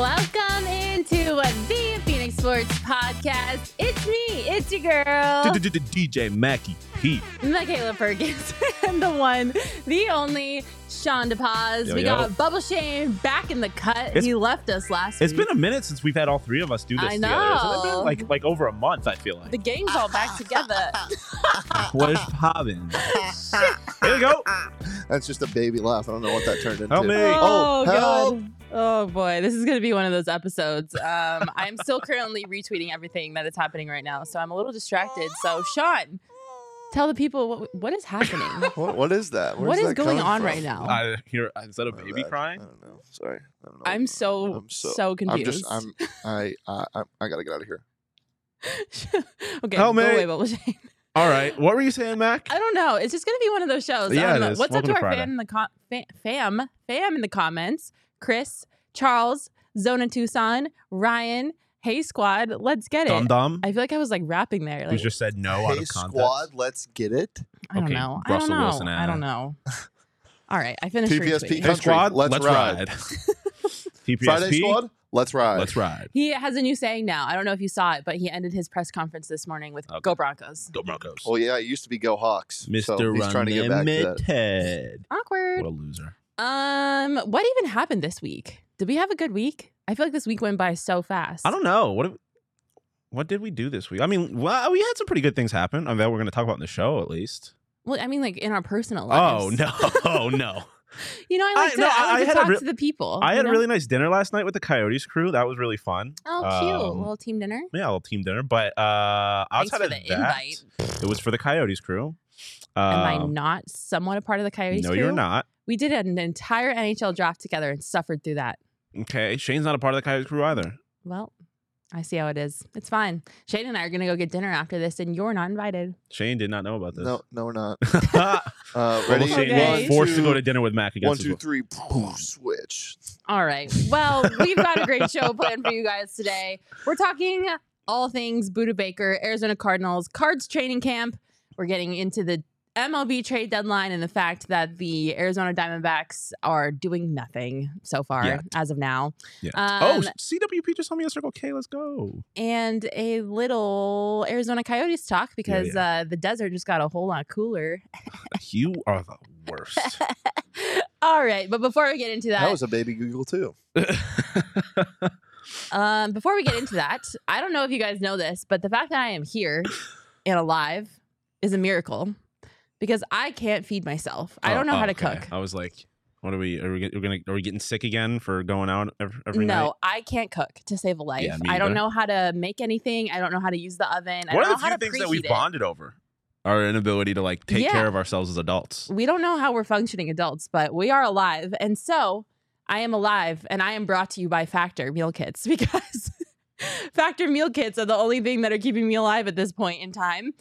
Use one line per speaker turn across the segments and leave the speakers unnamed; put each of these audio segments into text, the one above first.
Welcome into the Phoenix Sports Podcast. It's me, it's your girl,
DJ Mackie P.
Makayla and the one, the only Shawn DePaz.
Yo,
we
yo.
got Bubble Shane back in the cut.
It's-
he left us last
It's
week.
been a minute since we've had all three of us do this
I
together. It
know.
been like like over a month, I feel like.
the gang's all back together.
what is poppin'? Here we go.
That's just a baby laugh. I don't know what that turned into.
Help me.
Oh,
Oh, help.
God. Oh boy, this is gonna be one of those episodes. Um, I'm still currently retweeting everything that is happening right now, so I'm a little distracted. So, Shawn, tell the people what what is happening.
What, what is that?
What
Where's
is
that
going
coming
on
from?
right now?
I hear is that a
My
baby
bad.
crying?
I don't know. Sorry. I don't know.
I'm so
I'm
so,
so-
confused.
I'm just. I'm. I. I. I, I gotta get out of here.
okay,
Help
go
me.
away, Bubble Shane.
All right. What were you saying, Mac?
I don't know. It's just gonna be one of those shows.
Yeah, it is.
What's
Welcome
up
to
to our
Friday.
fan in the com- fa- fam fam in the comments? Chris, Charles, Zona Tucson, Ryan. Hey squad, let's get it.
Dum dum.
I feel like I was like rapping there.
Who
Like,
just said no out
Hey
of context?
squad, let's get it.
I don't
Okay,
know. I don't know.
Wilson,
I don't know. All right, I finished.
PPSP
retweeting.
Hey
Country,
squad,
let's
let's
ride.
ride. TPSP.
Friday squad, let's ride.
Let's ride.
He has a new saying now. I don't know if you saw it, but he ended his press conference this morning with
Okay.
"Go Broncos."
Go Broncos.
Well, yeah, it used to be Go Hawks.
Mr.
So he's trying to get back to that.
Unlimited.
Awkward.
What a loser.
Um, what even happened this week? Did we have a good week? I feel like this week went by so fast.
I don't know. What what did we do this week? I mean, well, we had some pretty good things happen. I mean, that we're going to talk about in the show at least.
Well, I mean, like in our personal
life.
Oh
no, oh no!
You know, I like
I-
to,
no,
I like
I
to
had a
talk
re-
to the people.
I had a really nice dinner last night with the Coyotes crew. That was really fun.
oh cute
um,
little team dinner.
Yeah, a little team dinner. But uh, outside of
the
that,
invite.
it was for the Coyotes crew.
Am I
Um,
not somewhat a part of the Coyotes?
No,
crew?
you're not.
We did an entire NHL draft together and suffered through that.
Okay, Shane's not a part of the Coyotes crew either.
Well, I see how it is. It's fine. Shane and I are gonna go get dinner after this, and you're not invited.
Shane did not know about this.
No, no, we're not. Uh, ready?
Shane
Okay.
was forced to go to dinner with Mac against
One,
his
two,
will.
three. Switch.
All right. Well, we've got a great show planned for you guys today. We're talking all things Budda Baker, Arizona Cardinals, Cards training camp. We're getting into the MLB trade deadline and the fact that the Arizona Diamondbacks are doing nothing so far
Yeah.
as of now.
Yeah.
Um,
oh, CWP just told me a Circle K. Let's go.
and a little Arizona Coyotes talk because Uh, the desert just got a whole lot cooler.
You are the worst.
all right. But before we get into
that, That was a baby Google too.
Um, before we get into that, I don't know if you guys know this, but the fact that I am here and alive is a miracle because I can't feed myself. I
Oh,
don't know
oh,
how to
okay.
cook.
I was like, what are we? Are we, gonna? Are we getting sick again for going out every, every night?
no, I can't cook to save a life.
Yeah,
I don't know how to make anything. I don't know how to use the oven. I
What
don't
are the few things that we've
it.
bonded over? Our inability to like take
Yeah.
care of ourselves as adults.
We don't know how we're functioning adults, but we are alive. And so I am alive and I am brought to you by Factor meal kits because Factor meal kits are the only thing that are keeping me alive at this point in time.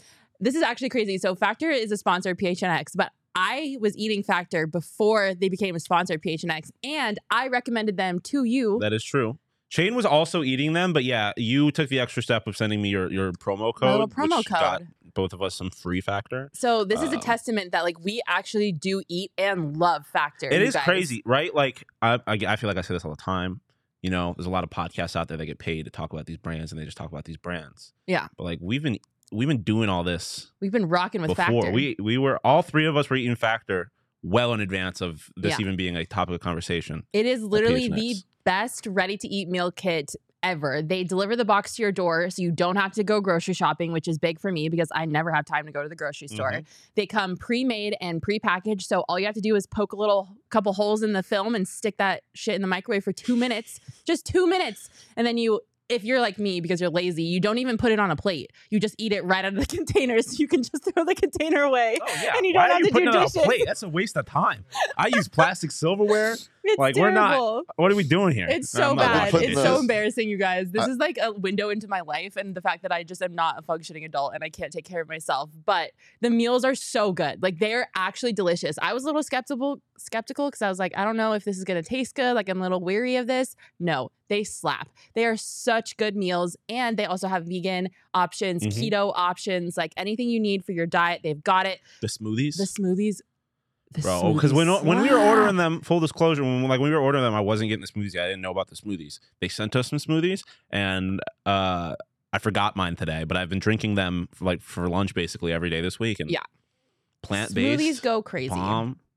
This is actually crazy. So Factor is a sponsor of PHNX, but I was eating Factor before they became a sponsor of PHNX and I recommended them to you.
That is true. Shane was also eating them, but yeah, you took the extra step of sending me your, your promo code.
Little promo
which got
code.
both of us some free factor.
So this is a
Um,
testament that like we actually do eat and love Factor.
It
you
is
guys.
crazy, right? Like I, I, I feel like I say this all the time. You know, there's a lot of podcasts out there that get paid to talk about these brands, and they just talk about these brands.
Yeah.
But like we've been we've been doing all this
We've been rocking with
before.
Factor.
We we were all three of us were eating factor well in advance of this
Yeah.
even being a topic of conversation.
It is literally the best ready to eat meal kit ever. They deliver the box to your door so you don't have to go grocery shopping, which is big for me because I never have time to go to the grocery store.
Mhm.
They come pre-made and pre-packaged, so all you have to do is poke a little couple holes in the film and stick that shit in the microwave for 2 minutes. Just 2 minutes. And then you if you're like me because you're lazy, you don't even put it on a plate. You just eat it right out of the container, so you can just throw the container away.
Oh yeah.
And you don't
are
have
you
to do
putting it on a
dishes.
plate? That's a waste of time. I use plastic silverware.
It's
Like, we're not- What are we doing here?
It's so bad. It's so embarrassing, you guys. This is like a window into my life and the fact that I just am not a functioning adult and I can't take care of myself. But the meals are so good. Like they are actually delicious. I was a little skeptical skeptical because I was like, I don't know if this is gonna taste good. Like I'm a little weary of this. No, they slap. They are such good meals. And they also have vegan options,
Mhm.
keto options, like anything you need for your diet. They've got it.
the smoothies.
The smoothies.
Bro, because when when we were ordering them, full disclosure, when like when we were ordering them, I wasn't getting the smoothies. I didn't know about the smoothies. They sent us some smoothies, and uh, I forgot mine today. But I've been drinking them for, like for lunch basically every day this week. And
Yeah.
plant based
Smoothies go crazy.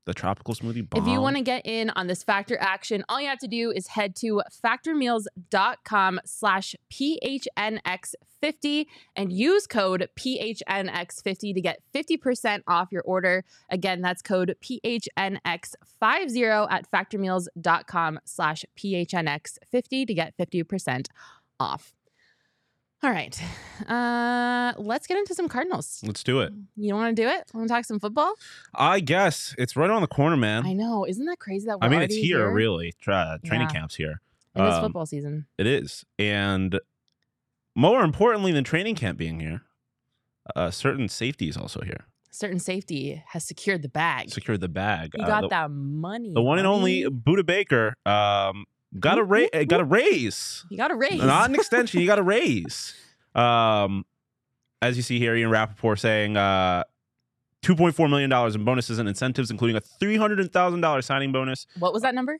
The tropical smoothie bomb.
If you want to get in on this factor action, all you have to do is head to factormeals.com slash PHNX50 and use code PHNX50 to get 50% off your order. Again, that's code PHNX50 at factormeals.com slash PHNX50 to get 50% off. All right. Uh, let's get into some Cardinals.
Let's do it.
You want to do it? Want to talk some football?
I guess it's right on the corner, man.
I know. Isn't that crazy that we're
I mean, it's
already
here, really. Tra- training
Yeah.
camps here.
It is
Um,
football season.
It is, and more importantly than training camp being here, uh, certain safety is also here.
Certain safety has secured the bag.
Secured the bag.
You
Uh,
got
the,
that money.
the one and only. Budda Baker um, got a
Whoop,
ra-
whoop,
uh, got a raise,
You got a raise.
not an extension. You got a raise. Um, as you see here, Ian Rapoport saying uh, two point four million dollars in bonuses and incentives, including a three hundred thousand dollars signing bonus.
what was that number?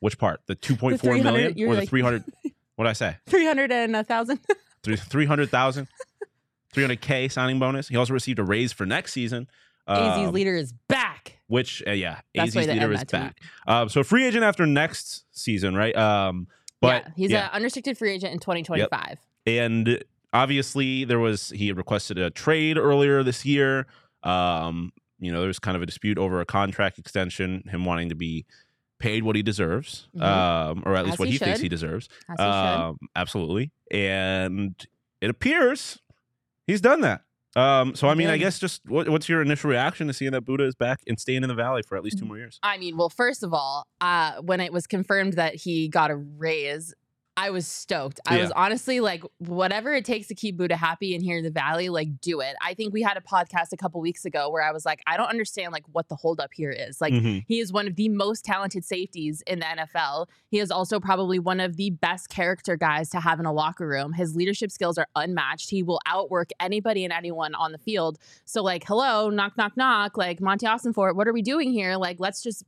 Which part? The two point four
300
million or the
like-
three hundred? What did I say?
300 and a thousand.
Three three hundred thousand. 300k signing bonus. He also received a raise for next season.
AZ's
um,
leader is back.
Which uh, yeah,
That's
AZ's leader is back. Um, so free agent after next season, right? Um, but
yeah, he's
yeah,
an unrestricted free agent in 2025.
and obviously there was he had requested a trade earlier this year. Um, you know, there was kind of a dispute over a contract extension, him wanting to be paid what he deserves,
Mhm.
um, or at least
As
what
he
he, thinks he deserves.
He.
Um, absolutely, and it appears he's done that. Um, so I mean, I guess just what, what's your initial reaction to seeing that Budda is back and staying in the valley for at least two more years?
I mean, well, first of all, uh, when it was confirmed that he got a raise, I was stoked. I
Yeah.
was honestly like, whatever it takes to keep Budda happy and here in the valley, like, do it. I think we had a podcast a couple weeks ago where I was like, I don't understand like what the holdup here is. Like,
Mhm.
he is one of the most talented safeties in the NFL. He is also probably one of the best character guys to have in a locker room. His leadership skills are unmatched. He will outwork anybody and anyone on the field. So, like, hello, knock, knock, knock. Like, Monty Ossenfort. What are we doing here? Like, let's just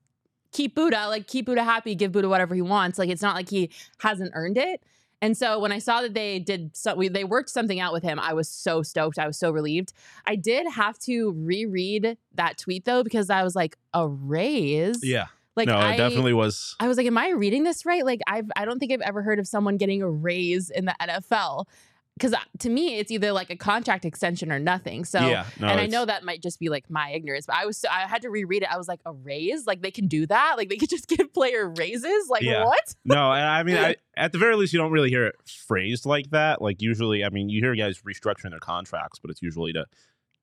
keep Budda, like, keep Budda happy, give Budda whatever he wants. Like, it's not like he hasn't earned it. And so when I saw that they did so we, they worked something out with him, I was so stoked. I was so relieved. I did have to reread that tweet though because I was like, a raise.
Yeah,
Like
no,
I
it definitely was.
I was like, am I reading this right? Like I've I don't think I've ever heard of someone getting a raise in the NFL. Because to me, it's either like a contract extension or nothing. So
yeah, no,
and I know that might just be like my ignorance, but I was I had to reread it. I was like, a raise? Like they can do that? Like they could just give player raises? Like
Yeah.
what?
no, and I mean, I, at the very least, you don't really hear it phrased like that. Like usually, I mean, you hear guys restructuring their contracts, but it's usually to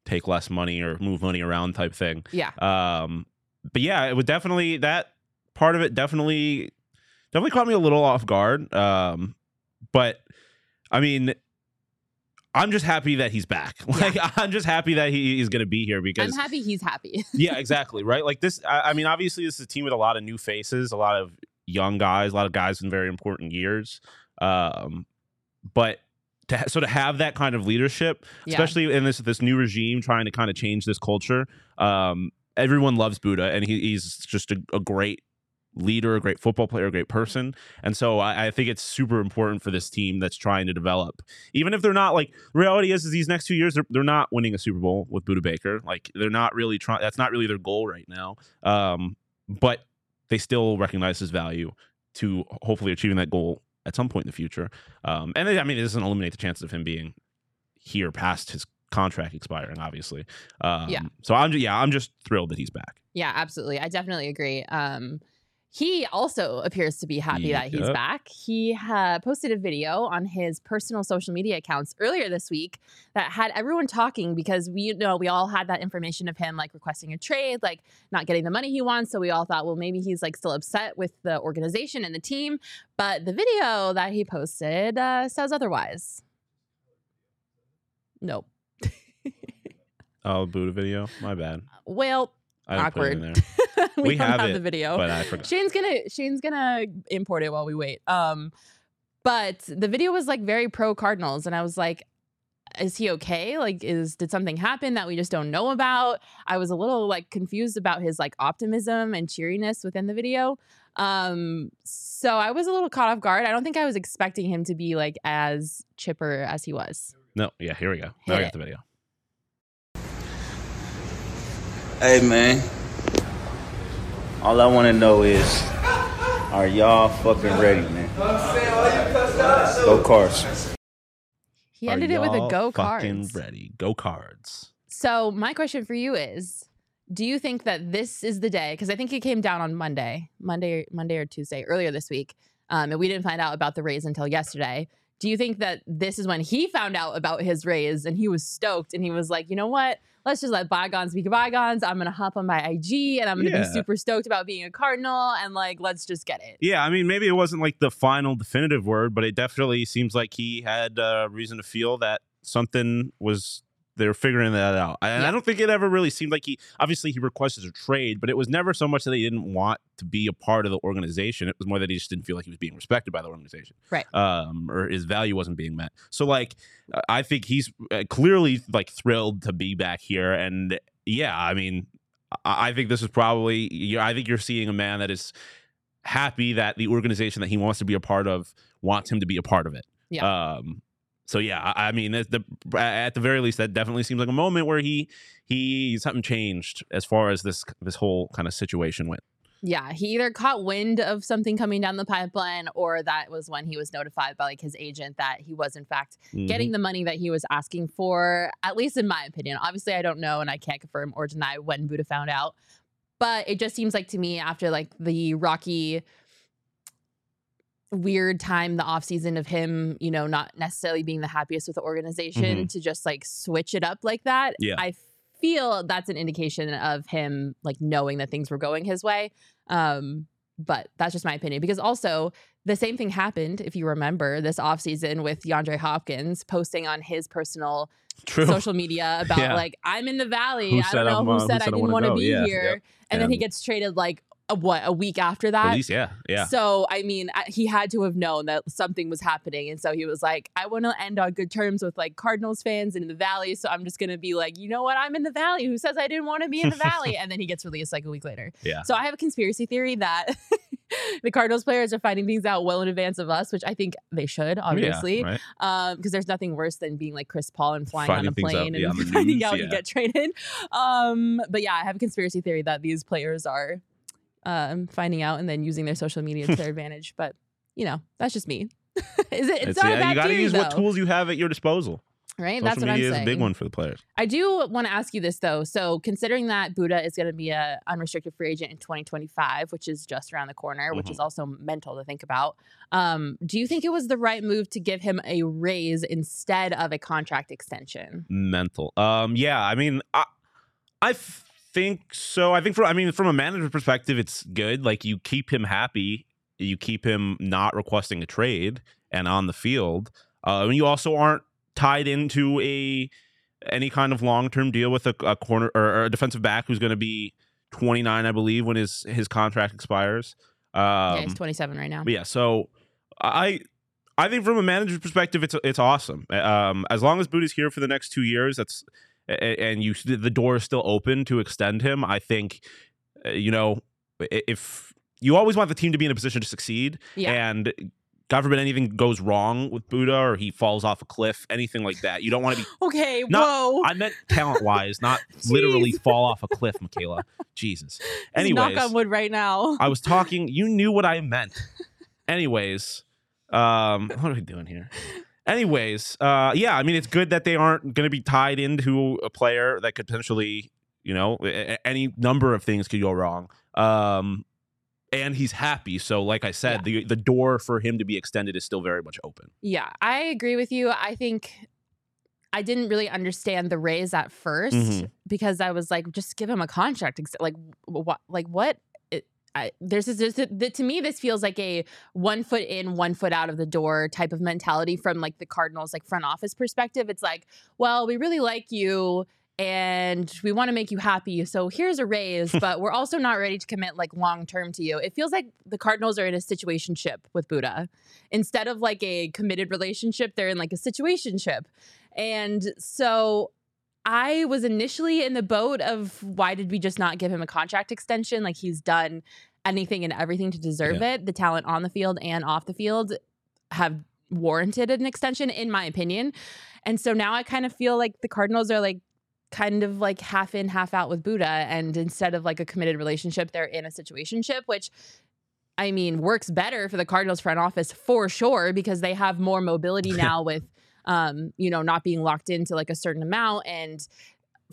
take less money or move money around type thing.
Yeah.
Um, but yeah, it would definitely that part of it definitely definitely caught me a little off guard. Um, but I mean, I'm just happy that he's back. Like I'm just happy that he, he's going to be here because
I'm happy he's happy.
yeah, exactly. Right. Like this. I, I mean, obviously, this is a team with a lot of new faces, a lot of young guys, a lot of guys in very important years. Um, but to ha- so to have that kind of leadership,
Yeah.
especially in this this new regime trying to kind of change this culture, um, everyone loves Budda, and he, he's just a, a great leader, a great football player, a great person. And so I, I think it's super important for this team that's trying to develop. Even if they're not like the reality is, is these next two years they're, they're not winning a Super Bowl with Budda Baker. Like they're not really trying. That's not really their goal right now. Um, but they still recognize his value to hopefully achieving that goal at some point in the future. Um, and I mean, it doesn't eliminate the chances of him being here past his contract expiring, obviously. Um,
Yeah.
So I'm yeah, I'm just thrilled that he's back.
Yeah, absolutely. I definitely agree. Um, he also appears to be happy that he's back. He uh, posted a video on his personal social media accounts earlier this week that had everyone talking because we you know we all had that information of him like requesting a trade, like not getting the money he wants. So we all thought, well, maybe he's like still upset with the organization and the team. But the video that he posted uh, says otherwise. Nope.
Oh, Budda video. My bad.
Well,
I didn't put it in
awkward.
there,
we,
We
don't
have
have
it,
the video.
but I forgot.
Shane's gonna Shane's gonna import it while we wait. Um, but the video was like very pro Cardinals, and I was like, is he okay? Like, is did something happen that we just don't know about? I was a little like confused about his like optimism and cheeriness within the video. Um, so I was a little caught off guard. I don't think I was expecting him to be like as chipper as he was.
No, yeah, here we go. Now I got
it.
the video.
Hey man, all I want to know is, are y'all fucking ready, man? Go Cards.
He
Are
ended it with a
y'all
go
fucking
cards.
ready. Go cards.
So my question for you is, do you think that this is the day? Because I think it came down on Monday, Monday, Monday or Tuesday, earlier this week, um, and we didn't find out about the raise until yesterday. Do you think that this is when he found out about his raise and he was stoked and he was like, you know what? Let's just let bygones be bygones. I'm gonna hop on my IG and I'm gonna
Yeah.
be super stoked about being a Cardinal and like let's just get it.
Yeah, I mean, maybe it wasn't like the final definitive word, but it definitely seems like he had uh, reason to feel that something was. They were figuring that out. And I don't think it ever really seemed like he. Obviously, he requested a trade, but it was never so much that he didn't want to be a part of the organization. It was more that he just didn't feel like he was being respected by the organization,
Right.
Um, or his value wasn't being met. So, like, I think he's uh, clearly like thrilled to be back here. And yeah, I mean, I I think this is probably. I think you're seeing a man that is happy that the organization that he wants to be a part of wants him to be a part of it.
Yeah.
Um. So yeah, I I mean, at the at the very least, that definitely seems like a moment where he he something changed as far as this this whole kind of situation went.
Yeah, he either caught wind of something coming down the pipeline or that was when he was notified by like his agent that he was in fact
Mhm.
getting the money that he was asking for, at least in my opinion. Obviously, I don't know and I can't confirm or deny when Budda found out. But it just seems like to me after like the rocky weird time the off season of him, you know, not necessarily being the happiest with the organization to just like switch it up like that.
Yeah.
I feel that's an indication of him like knowing that things were going his way. Um, but that's just my opinion because also the same thing happened, if you remember, this offseason with DeAndre Hopkins posting on his personal
True.
social media about
Yeah.
like, I'm in the valley.
Who
I don't know who
uh, who
said I
said I
didn't want to be
Yeah,
here.
yep.
And then he gets traded like a, what a week after that.
At least, yeah, yeah.
So, I mean, he had to have known that something was happening. And so he was like, I want to end on good terms with like Cardinals fans in the Valley. So I'm just to be like, you know what? I'm in the Valley. Who says I didn't want to be in the Valley? And then he gets released like a week later.
Yeah.
So I have a conspiracy theory that the Cardinals players are finding things out well in advance of us, which I think they should, obviously.
Yeah, right?
Um, because there's nothing worse than being like Chris Paul and flying on a
things out,
plane
yeah,
and finding
news,
out you get traded. Um, but yeah, I have a conspiracy theory that these players are um finding out and then using their social media to their advantage. But you know, that's just me. Is it? It's,
It's-
not a
yeah, you got to use what tools you have at your disposal.
right?
Social
that's what I'm saying.
is a big one for the players.
I do want to ask you this though. So, considering that Budda is going to be a unrestricted free agent in 2025, which is just around the corner, which
Mm-hmm.
is also mental to think about, um, do you think it was the right move to give him a raise instead of a contract extension?
mental. Um, yeah, I mean, I, I think so. I think from, I mean, from a manager perspective, it's good. Like you keep him happy, you keep him not requesting a trade and on the field. Uh, and you also aren't tied into a any kind of long term deal with a, a corner or, or a defensive back who's going to be 29, I believe, when his his contract expires. Um,
yeah, he's 27 right now.
yeah, so I I think from a manager's perspective, it's it's awesome. Um, as long as Booty's here for the next two years, that's and you the door is still open to extend him. I think uh, you know if you always want the team to be in a position to succeed,
Yeah.
and God forbid anything goes wrong with Budda or he falls off a cliff, anything like that. You don't want to be.
Okay,
No,
whoa.
I meant talent wise, not literally fall off a cliff, Makayla. Jesus. Anyways,
knock on wood right now.
I was talking. You knew what I meant. Anyways, um, what are we doing here? Anyways, uh, yeah, I mean, it's good that they aren't going to be tied into a player that could potentially, you know, any number of things could go wrong. Um, and he's happy. So, like I said,
Yeah.
the the door for him to be extended is still very much open.
Yeah, I agree with you. I think I didn't really understand the raise at 1st
Mhm.
because I was like, just give him a contract. Like what? Like what? I, there's this, there's the, to me this feels like a one foot in, one foot out of the door type of mentality from like the Cardinals like front office perspective. It's like, well, we really like you and we want to make you happy. So here's a raise, but we're also not ready to commit like long term to you. It feels like the Cardinals are in a situationship with Budda instead of like a committed relationship, they're in like a situationship. And so I was initially in the boat of why did we just not give him a contract extension? Like he's done anything and everything to deserve it. The talent on the field and off the field have warranted an extension, in my opinion. And so now I kind of feel like the Cardinals are like kind of like half in, half out with Budda. And instead of like a committed relationship, they're in a situationship, which I mean, works better for the Cardinals front office for sure because they have more mobility now with, um, you know, not being locked into like a certain amount and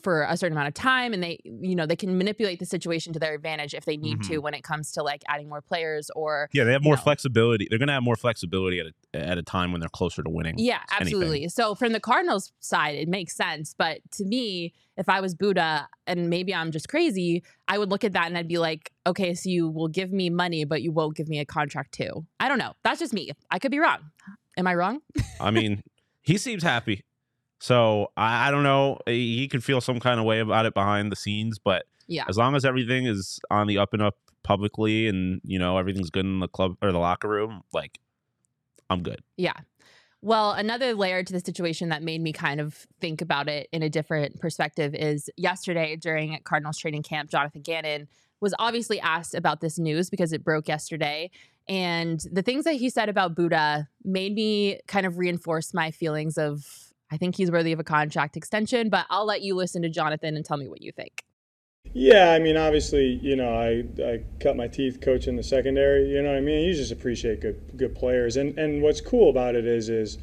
for a certain amount of time, and they, you know, they can manipulate the situation to their advantage if they need to when it comes to like adding more players or
Yeah, they have more
know.
flexibility. They're going to have more flexibility at a, at a time when they're closer to winning.
Yeah,
anything.
absolutely. So from the Cardinals side, it makes sense. But to me, if I was Budda, and maybe I'm just crazy, I would look at that and I'd be like, okay, so you will give me money, but you won't give me a contract too. I don't know. That's just me. I could be wrong. Am I wrong?
I mean, he seems happy. So I, I don't know. He could feel some kind of way about it behind the scenes, but
Yeah.
as long as everything is on the up and up publicly and, you know, everything's good in the club or the locker room, like, I'm good.
Yeah. Well, another layer to the situation that made me kind of think about it in a different perspective is yesterday during Cardinals training camp, Jonathan Gannon was obviously asked about this news because it broke yesterday. And the things that he said about Budda made me kind of reinforce my feelings of I think he's worthy of a contract extension, but I'll let you listen to Jonathan and tell me what you think.
Yeah, I mean, obviously, you know, I, I cut my teeth coaching the secondary. You know what I mean? You just appreciate good good players, and and what's cool about it is is,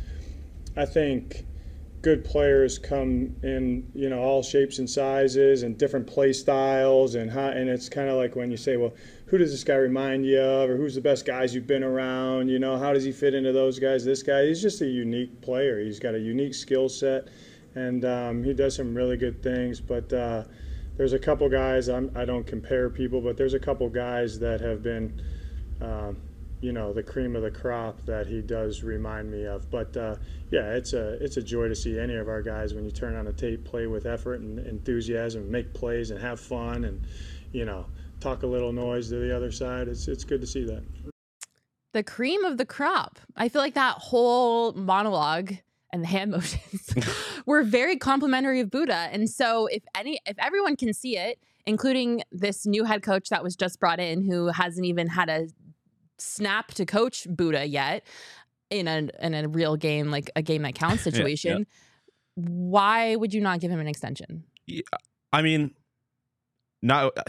I think, good players come in you know all shapes and sizes and different play styles and how and it's kind of like when you say, well, who does this guy remind you of, or who's the best guys you've been around? You know, how does he fit into those guys? This guy, he's just a unique player. He's got a unique skill set, and um, he does some really good things, but. Uh, there's a couple guys I'm, I don't compare people, but there's a couple guys that have been, um, you know, the cream of the crop that he does remind me of. But uh, yeah, it's a it's a joy to see any of our guys when you turn on a tape, play with effort and enthusiasm, make plays and have fun, and you know, talk a little noise to the other side. It's it's good to see that.
The cream of the crop. I feel like that whole monologue and the hand motions were very complimentary of Budda. And so if any if everyone can see it, including this new head coach that was just brought in who hasn't even had a snap to coach Budda yet in a in a real game, like a game that counts
Yeah, yeah.
situation, why would you not give him an extension?
Yeah, I mean, not.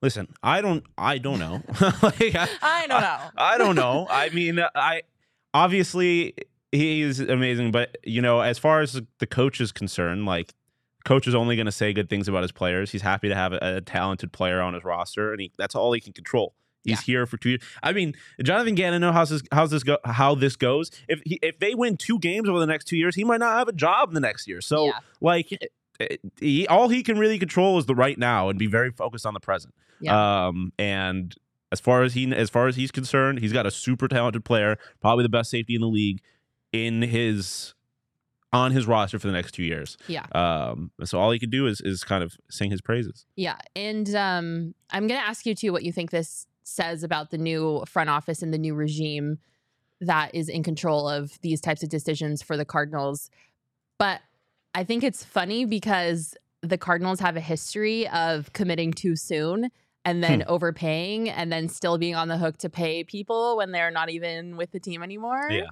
Listen, I don't. I don't know. like, I,
I don't know.
I don't know. I mean, I obviously he is amazing, but you know, as far as the coach is concerned, like coach is only going to say good things about his players. He's happy to have a, a talented player on his roster, and he, that's all he can control. He's here for two years. I mean, Jonathan Gannon know how's this how's this go how this goes. If he, if they win two games over the next two years, he might not have a job the next year. So
Yeah.
like. He, all he can really control is the right now and be very focused on the present.
Yeah.
Um, and as far as he as far as he's concerned, he's got a super talented player, probably the best safety in the league, in his on his roster for the next two years.
Yeah.
Um, so all he can do is is kind of sing his praises.
Yeah. And um, I'm going to ask you too what you think this says about the new front office and the new regime that is in control of these types of decisions for the Cardinals. But I think it's funny because the Cardinals have a history of committing too soon and then overpaying and then still being on the hook to pay people when they're not even with the team anymore.
Yeah.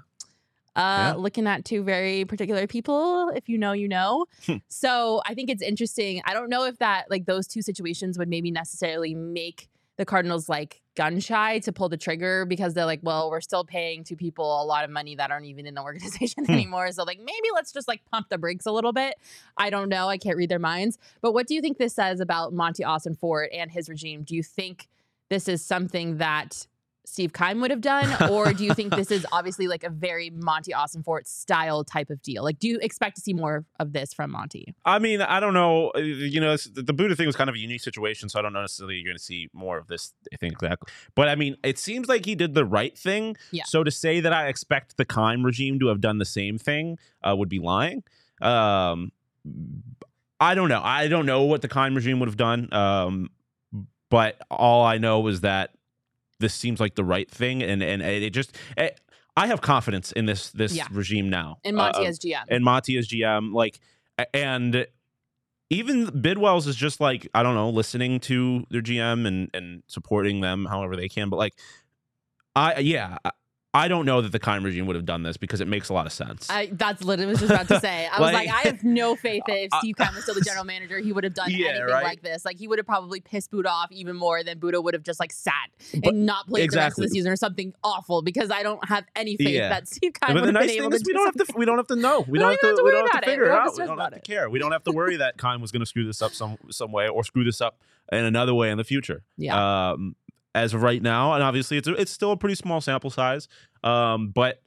Uh,
Yeah.
Looking at two very particular people, if you know, you know. so I think it's interesting. I don't know if that, like, those two situations would maybe necessarily make the Cardinals like gun shy to pull the trigger because they're like, well, we're still paying two people a lot of money that aren't even in the organization
Hmm.
anymore. So, like, maybe let's just like pump the brakes a little bit. I don't know. I can't read their minds. But what do you think this says about Monty Ossenfort and his regime? Do you think this is something that Steve Keim would have done, or do you think this is obviously like a very Monty Ossenfort style type of deal? Like, do you expect to see more of this from Monty?
I mean, I don't know. uh, You know, the Budda thing was kind of a unique situation, so I don't know necessarily you're going to see more of this. I think exactly, but I mean, it seems like he did the right thing.
Yeah.
So to say that I expect the Keim regime to have done the same thing uh, would be lying. Um, I don't know. I don't know what the Keim regime would have done. Um, but all I know is that this seems like the right thing, and and it just. It, I have confidence in this this
Yeah.
regime now.
And Monty
Uh,
as GM.
and Monty as GM, like, and even Bidwell's is just like I don't know, listening to their GM and and supporting them however they can. But like, I yeah, I- don't know that the Keim regime would have done this because it makes a lot of sense.
I, that's literally what I was just about to say. I was like,
Like-
I have no faith that if Steve Keim was still the general manager, he would have done
Yeah,
anything
right.
like this. Like he would have probably pissed Budda off even more than Budda would have just like sat
But-
and not played the rest of
exactly.
the season or something awful because I don't have any faith
Yeah.
that Steve Keim
but
would
the
have
nice thing is
to
we
do
don't have to we don't have to know. We, don't, have to,
have to
we
worry
don't have
about
to
it.
figure it
don't have to
out. We don't have to care. We don't have to worry that Keim was going to screw this up some some way or screw this up in another way in the future.
Yeah.
Um, as of right now, and obviously it's a, it's still a pretty small sample size. Um, but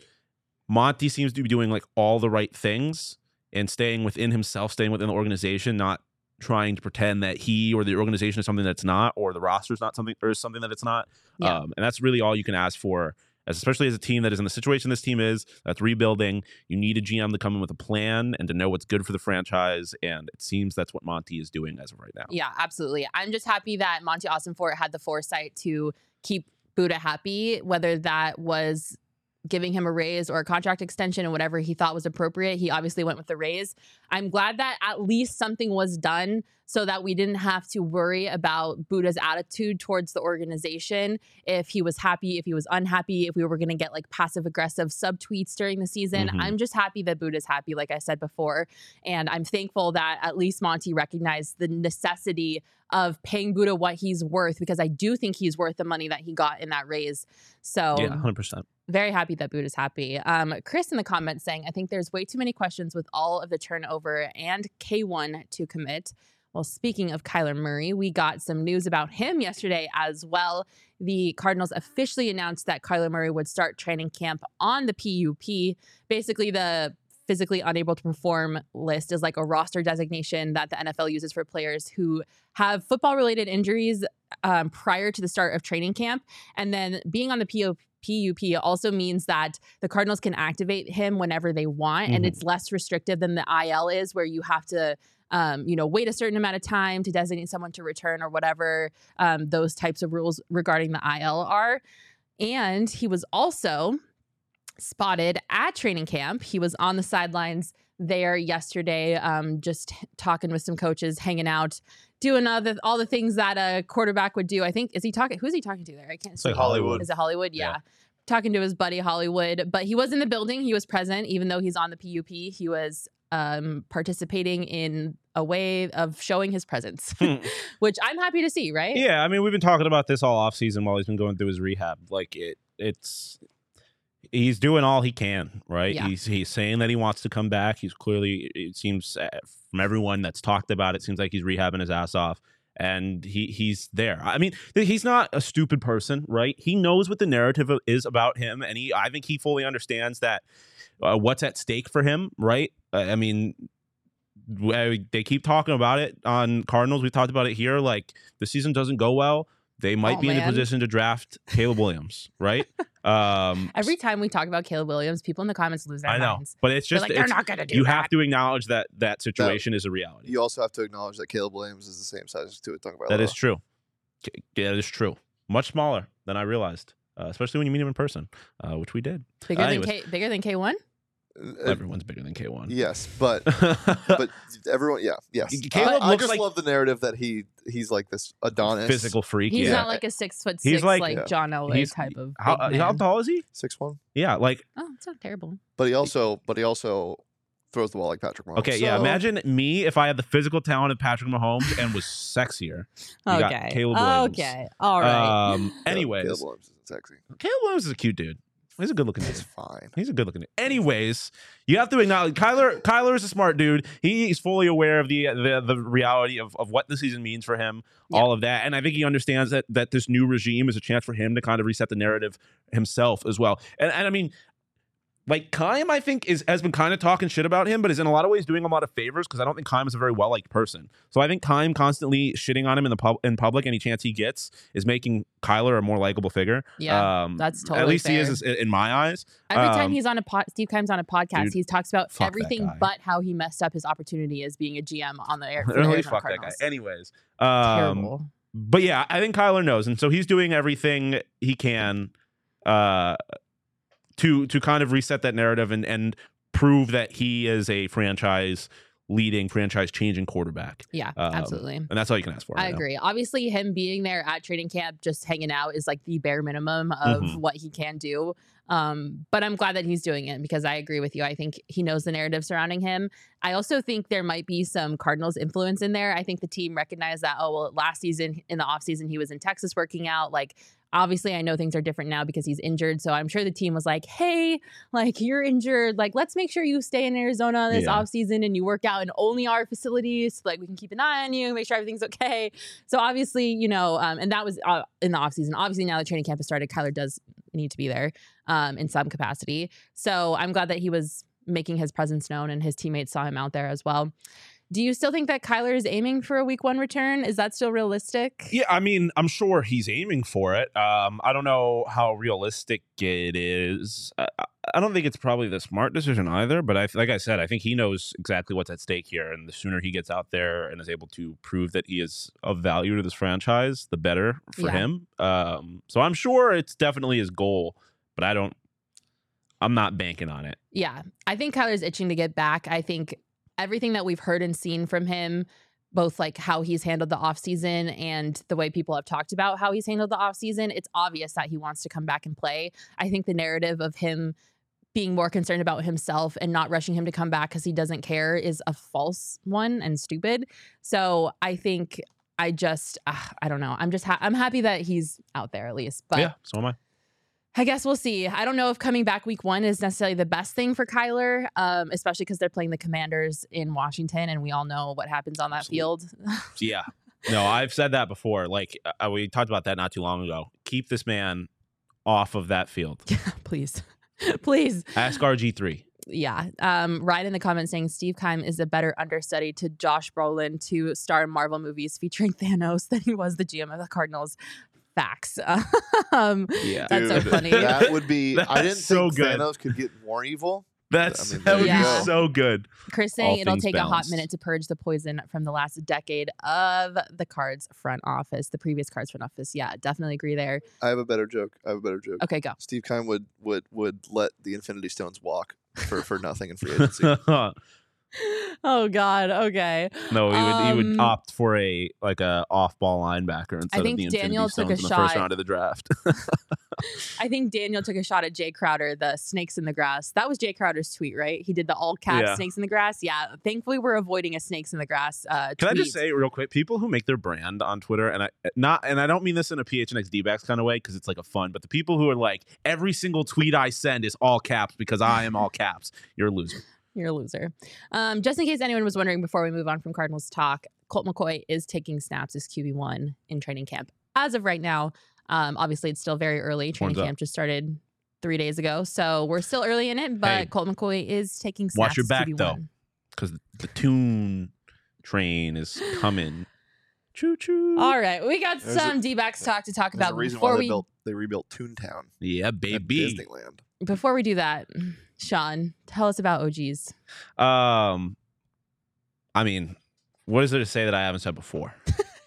Monty seems to be doing like all the right things and staying within himself, staying within the organization, not trying to pretend that he or the organization is something that's not, or the roster is not something or something that it's not.
Yeah.
Um, and that's really all you can ask for, especially as a team that is in the situation this team is, that's rebuilding. You need a GM to come in with a plan and to know what's good for the franchise. And it seems that's what Monty is doing as of right now.
Yeah, absolutely. I'm just happy that Monty Ossenfort had the foresight to keep Budda happy, whether that was giving him a raise or a contract extension and whatever he thought was appropriate. He obviously went with the raise. I'm glad that at least something was done so that we didn't have to worry about Budda's attitude towards the organization. If he was happy, if he was unhappy, if we were going to get like passive aggressive subtweets during the season.
Mhm.
I'm just happy that Budda's happy, like I said before. And I'm thankful that at least Monty recognized the necessity of paying Budda what he's worth because I do think he's worth the money that he got in that raise. So
Yeah, 100%.
very happy that Budda's happy. Um, Chris in the comments saying, I think there's way too many questions with all of the turnover and K1 to commit. Well, speaking of Kyler Murray, we got some news about him yesterday as well. The Cardinals officially announced that Kyler Murray would start training camp on the PUP. Basically, the physically unable to perform list is like a roster designation that the NFL uses for players who have football related injuries um, prior to the start of training camp. And then being on the PUP. PUP also means that the Cardinals can activate him whenever they want, and
Mhm.
it's less restrictive than the IL is, where you have to, um, you know, wait a certain amount of time to designate someone to return or whatever um, those types of rules regarding the IL are. And he was also spotted at training camp. He was on the sidelines there yesterday, um, just talking with some coaches, hanging out, doing all the, all the things that a quarterback would do. I think is he talking? Who's he talking to there? I can't
It's like Hollywood.
Is it Hollywood? Yeah.
Yeah.
Talking to his buddy Hollywood, but he was in the building. He was present, even though he's on the PUP. He was um, participating in a way of showing his presence, which I'm happy to see. Right?
Yeah, I mean, we've been talking about this all off season while he's been going through his rehab. Like it, it's he's doing all he can, right?
Yeah.
He's he's saying that he wants to come back. He's clearly, it seems uh, from everyone that's talked about it, seems like he's rehabbing his ass off, and he he's there. I mean, he's not a stupid person, right? He knows what the narrative is about him, and he, I think he fully understands that uh, what's at stake for him, right? I mean. w- They keep talking about it on Cardinals. We talked about it here. Like the season doesn't go well, they might
Oh,
be in a position to draft Caleb Williams, right? Um,
Every time we talk about Caleb Williams, people in the comments lose their
I know,
minds.
but it's
They're
just
like, they're not going to do
you
that.
have to acknowledge that that situation is a reality.
You also have to acknowledge that Caleb Williams is the same size as Tua Tagovailoa.
That is true. That is true. Much smaller than I realized, uh, especially when you meet him in person, uh, which we did.
bigger than K, bigger than K one.
Uh,
Everyone's bigger than K one.
Yes, but but everyone, yeah, yes.
Caleb
I, I
looks
just
like-
love the narrative that he he's like this Adonis,
physical freak.
He's
yeah.
not like a six foot
He's
six
like-
like,
Yeah.
John Elway
He's-
type of.
how,
big
how tall is he?
six one.
Yeah, like
Oh, it's not terrible.
But he also, but he also throws the ball like Patrick Mahomes.
okay, yeah.
So-
Imagine me if I had the physical talent of Patrick Mahomes and was sexier. You got
okay.
Caleb Williams.
Okay. All right.
Um.
Yeah,
Anyways,
Caleb Williams isn't sexy.
Caleb Williams is a cute dude. He's a good looking dude.
It's fine.
He's a good looking dude. Anyways, you have to acknowledge Kyler. Kyler is a smart dude. He's fully aware of the the, the reality of, of what the season means for him,
Yeah.
all of that, and I think he understands that that this new regime is a chance for him to kind of reset the narrative himself as well. And and I mean, like Keim, I think is has been kind of talking shit about him, but is in a lot of ways doing a lot of favors because I don't think Keim is a very well liked person. So I think Keim constantly shitting on him in the pub in public any chance he gets is making Kyler a more likable figure.
Yeah,
um,
that's totally.
at least he
fair.
is in my eyes.
Every time
Um,
he's on a pod, Steve Keim's on a podcast,
dude,
he talks about everything but how he messed up his opportunity as being a GM on the air. for the
Really
Arizona
fuck that guy. Anyways, um,
Terrible.
but yeah, I think Kyler knows, and so he's doing everything he can uh, to to kind of reset that narrative and and prove that he is a franchise leading, franchise changing quarterback,
Yeah,
um,
absolutely.
and that's all you can ask for.
I
right now.
agree. Obviously, him being there at training camp, just hanging out, is like the bare minimum of
Mhm.
what he can do. Um, but I'm glad that he's doing it because I agree with you. I think he knows the narrative surrounding him. I also think there might be some Cardinals influence in there. I think the team recognized that, oh, well, last season in the offseason, he was in Texas working out. Like, obviously, I know things are different now because he's injured. So I'm sure the team was like, hey, like, you're injured. Like, let's make sure you stay in Arizona this
Yeah.
offseason and you work out in only our facilities. So, like, we can keep an eye on you, make sure everything's okay. So obviously, you know, um, and that was uh, in the offseason. Obviously, now the training camp has started, Kyler does need to be there um, in some capacity. So I'm glad that he was making his presence known and his teammates saw him out there as well. Do you still think that Kyler is aiming for a week one return? Is that still realistic?
Yeah, I mean, I'm sure he's aiming for it. Um, I don't know how realistic it is. I, I- don't think it's probably the smart decision either. But I, like I said, I think he knows exactly what's at stake here, and the sooner he gets out there and is able to prove that he is of value to this franchise, the better for
Yeah.
him. Um, so I'm sure it's definitely his goal, but I don't. I'm not banking on it.
Yeah. I think Kyler's itching to get back. I think everything that we've heard and seen from him, both like how he's handled the offseason and the way people have talked about how he's handled the offseason, it's obvious that he wants to come back and play. I think the narrative of him being more concerned about himself and not rushing him to come back because he doesn't care is a false one and stupid. So I think I just, ah, I don't know. I'm just, ha- I'm happy that he's out there at least. But
yeah, so am I.
I guess we'll see. I don't know if coming back week one is necessarily the best thing for Kyler, um, especially because they're playing the Commanders in Washington, and we all know what happens on that field.
Yeah. No, I've said that before. Like uh, we talked about that not too long ago. Keep this man off of that field.
Please, please,
Ask RG3.
yeah. Um, Ryan in the comments saying Steve Keim is a better understudy to Josh Brolin to star in Marvel movies featuring Thanos than he was the GM of the Cardinals. Facts. um,
Yeah.
That's so
Dude,
funny.
That would be. I didn't
so
think
good.
Thanos could get more evil.
That's
I mean,
that would
there you
be so good.
Chris saying
All
it'll
things
take a hot minute to purge the poison from the last decade of the Cards front office, the previous Cards front office. Yeah, definitely agree there.
I have a better joke. I have a better joke.
Okay, go.
Steve Keim would would would let the Infinity Stones walk for for nothing in free agency.
Oh God. Okay.
No, he would he would
Um,
opt for a like a off ball linebacker instead
think
of the
Daniel took a
in the first
shot.
round of the draft.
I think Daniel took a shot at Jae Crowder, the snakes in the grass. That was Jae Crowder's tweet, right? He did the all caps
Yeah.
snakes in the grass. Yeah. Thankfully, we're avoiding a snakes in the grass. Uh,
Can I just say real quick, people who make their brand on Twitter, and I not, and I don't mean this in a PHNX D-backs kind of way because it's like a fun, but the people who are like, every single tweet I send is all caps because I am all caps. You're a loser.
You're a loser. Um, just in case anyone was wondering before we move on from Cardinals talk, Colt McCoy is taking snaps as QB1 in training camp. As of right now, um, obviously it's still very early. Training
Horns up.
camp just started three days ago. So we're still early in it, but
Hey.
Colt McCoy is taking snaps
Watch your back,
QB1.
though. Because the tune train is coming. Choo choo.
All right, we got
There's
some D-backs talk to talk about
a reason
before
why they
we
built they rebuilt Toontown
Yeah,
at
baby.
Disneyland.
before we do that. Shawn, tell us about OGs.
Um, I mean, what is there to say that I haven't said before?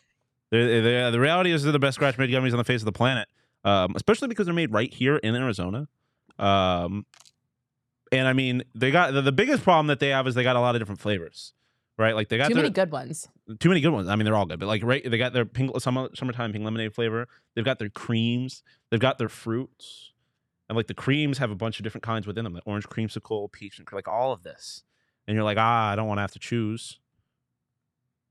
they're, they're, the reality is they're the best scratch made gummies on the face of the planet, um, especially because they're made right here in Arizona. Um, and I mean, they got the, the biggest problem that they have is they got a lot of different flavors, right? Like they got
Too
their,
many good ones.
too many good ones. I mean, they're all good, but like right, they got their pink summer, summertime pink lemonade flavor. They've got their creams. They've got their fruits, and like the creams have a bunch of different kinds within them, like orange creamsicle, peach, and like all of this. And you're like, ah, I don't want to have to choose.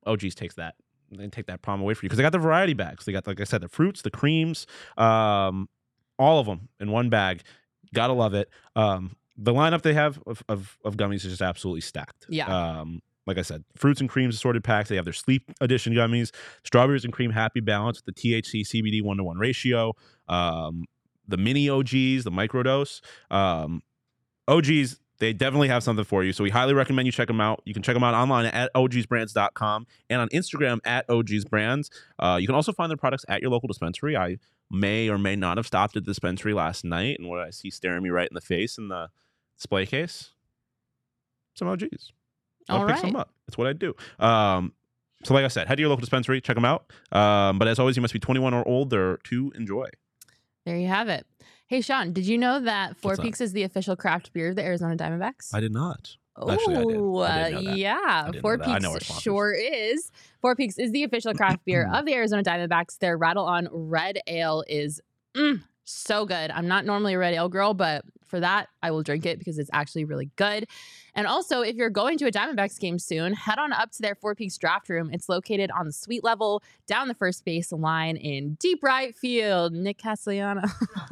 Oh, OG's takes that. They take that problem away from you because they got the variety bags. They got, like I said, the fruits, the creams, um, all of them in one bag. Gotta love it. Um, the lineup they have of, of, of gummies is just absolutely stacked.
Yeah.
Um, like I said, fruits and creams assorted packs. They have their sleep edition gummies, strawberries and cream happy balance with the THC CBD one to one ratio. Um, the mini OGs, the microdose. Um, OGs, they definitely have something for you. So we highly recommend you check them out. You can check them out online at ogsbrands.com and on Instagram at ogsbrands. Uh, you can also find their products at your local dispensary. I may or may not have stopped at the dispensary last night, and what I see staring me right in the face in the display case? Some OGs. I'll
All
pick
right.
some up. That's what I do. Um, so like I said, head to your local dispensary, check them out. Um, but as always, you must be 21 or older to enjoy.
There you have it. Hey, Sean, did you know that Four
What's?
Peaks is the official craft beer of the Arizona Diamondbacks?
I did not. Actually, I did.
Oh,
I didn't know that.
yeah. Four
that.
Peaks
know our sponsors.
sure is. Four Peaks is the official craft beer of the Arizona Diamondbacks. Their Rattle On Red Ale is mm, so good. I'm not normally a red ale girl, but for that, I will drink it because it's actually really good. And also, if you're going to a Diamondbacks game soon, head on up to their Four Peaks draft room. It's located on the suite level, down the first base line in deep right field. Nick Castellanos.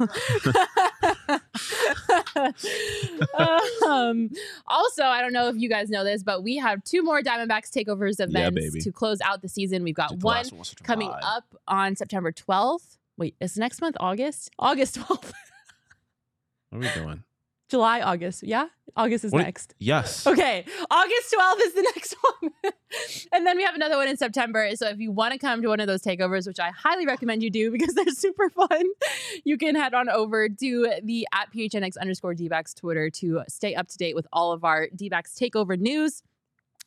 um, also, I don't know if you guys know this, but we have two more Diamondbacks takeovers events
baby.
to close out the season. We've got one
one was such a
coming up on September 12th. Wait, is next month August? August 12th.
What are we doing?
July, August. Yeah? August is
What-
next.
Yes.
Okay, August 12th is the next one. and then we have another one in September. So if you want to come to one of those takeovers, which I highly recommend you do because they're super fun, you can head on over to the at PHNX underscore DBAX Twitter to stay up to date with all of our DBAX takeover news.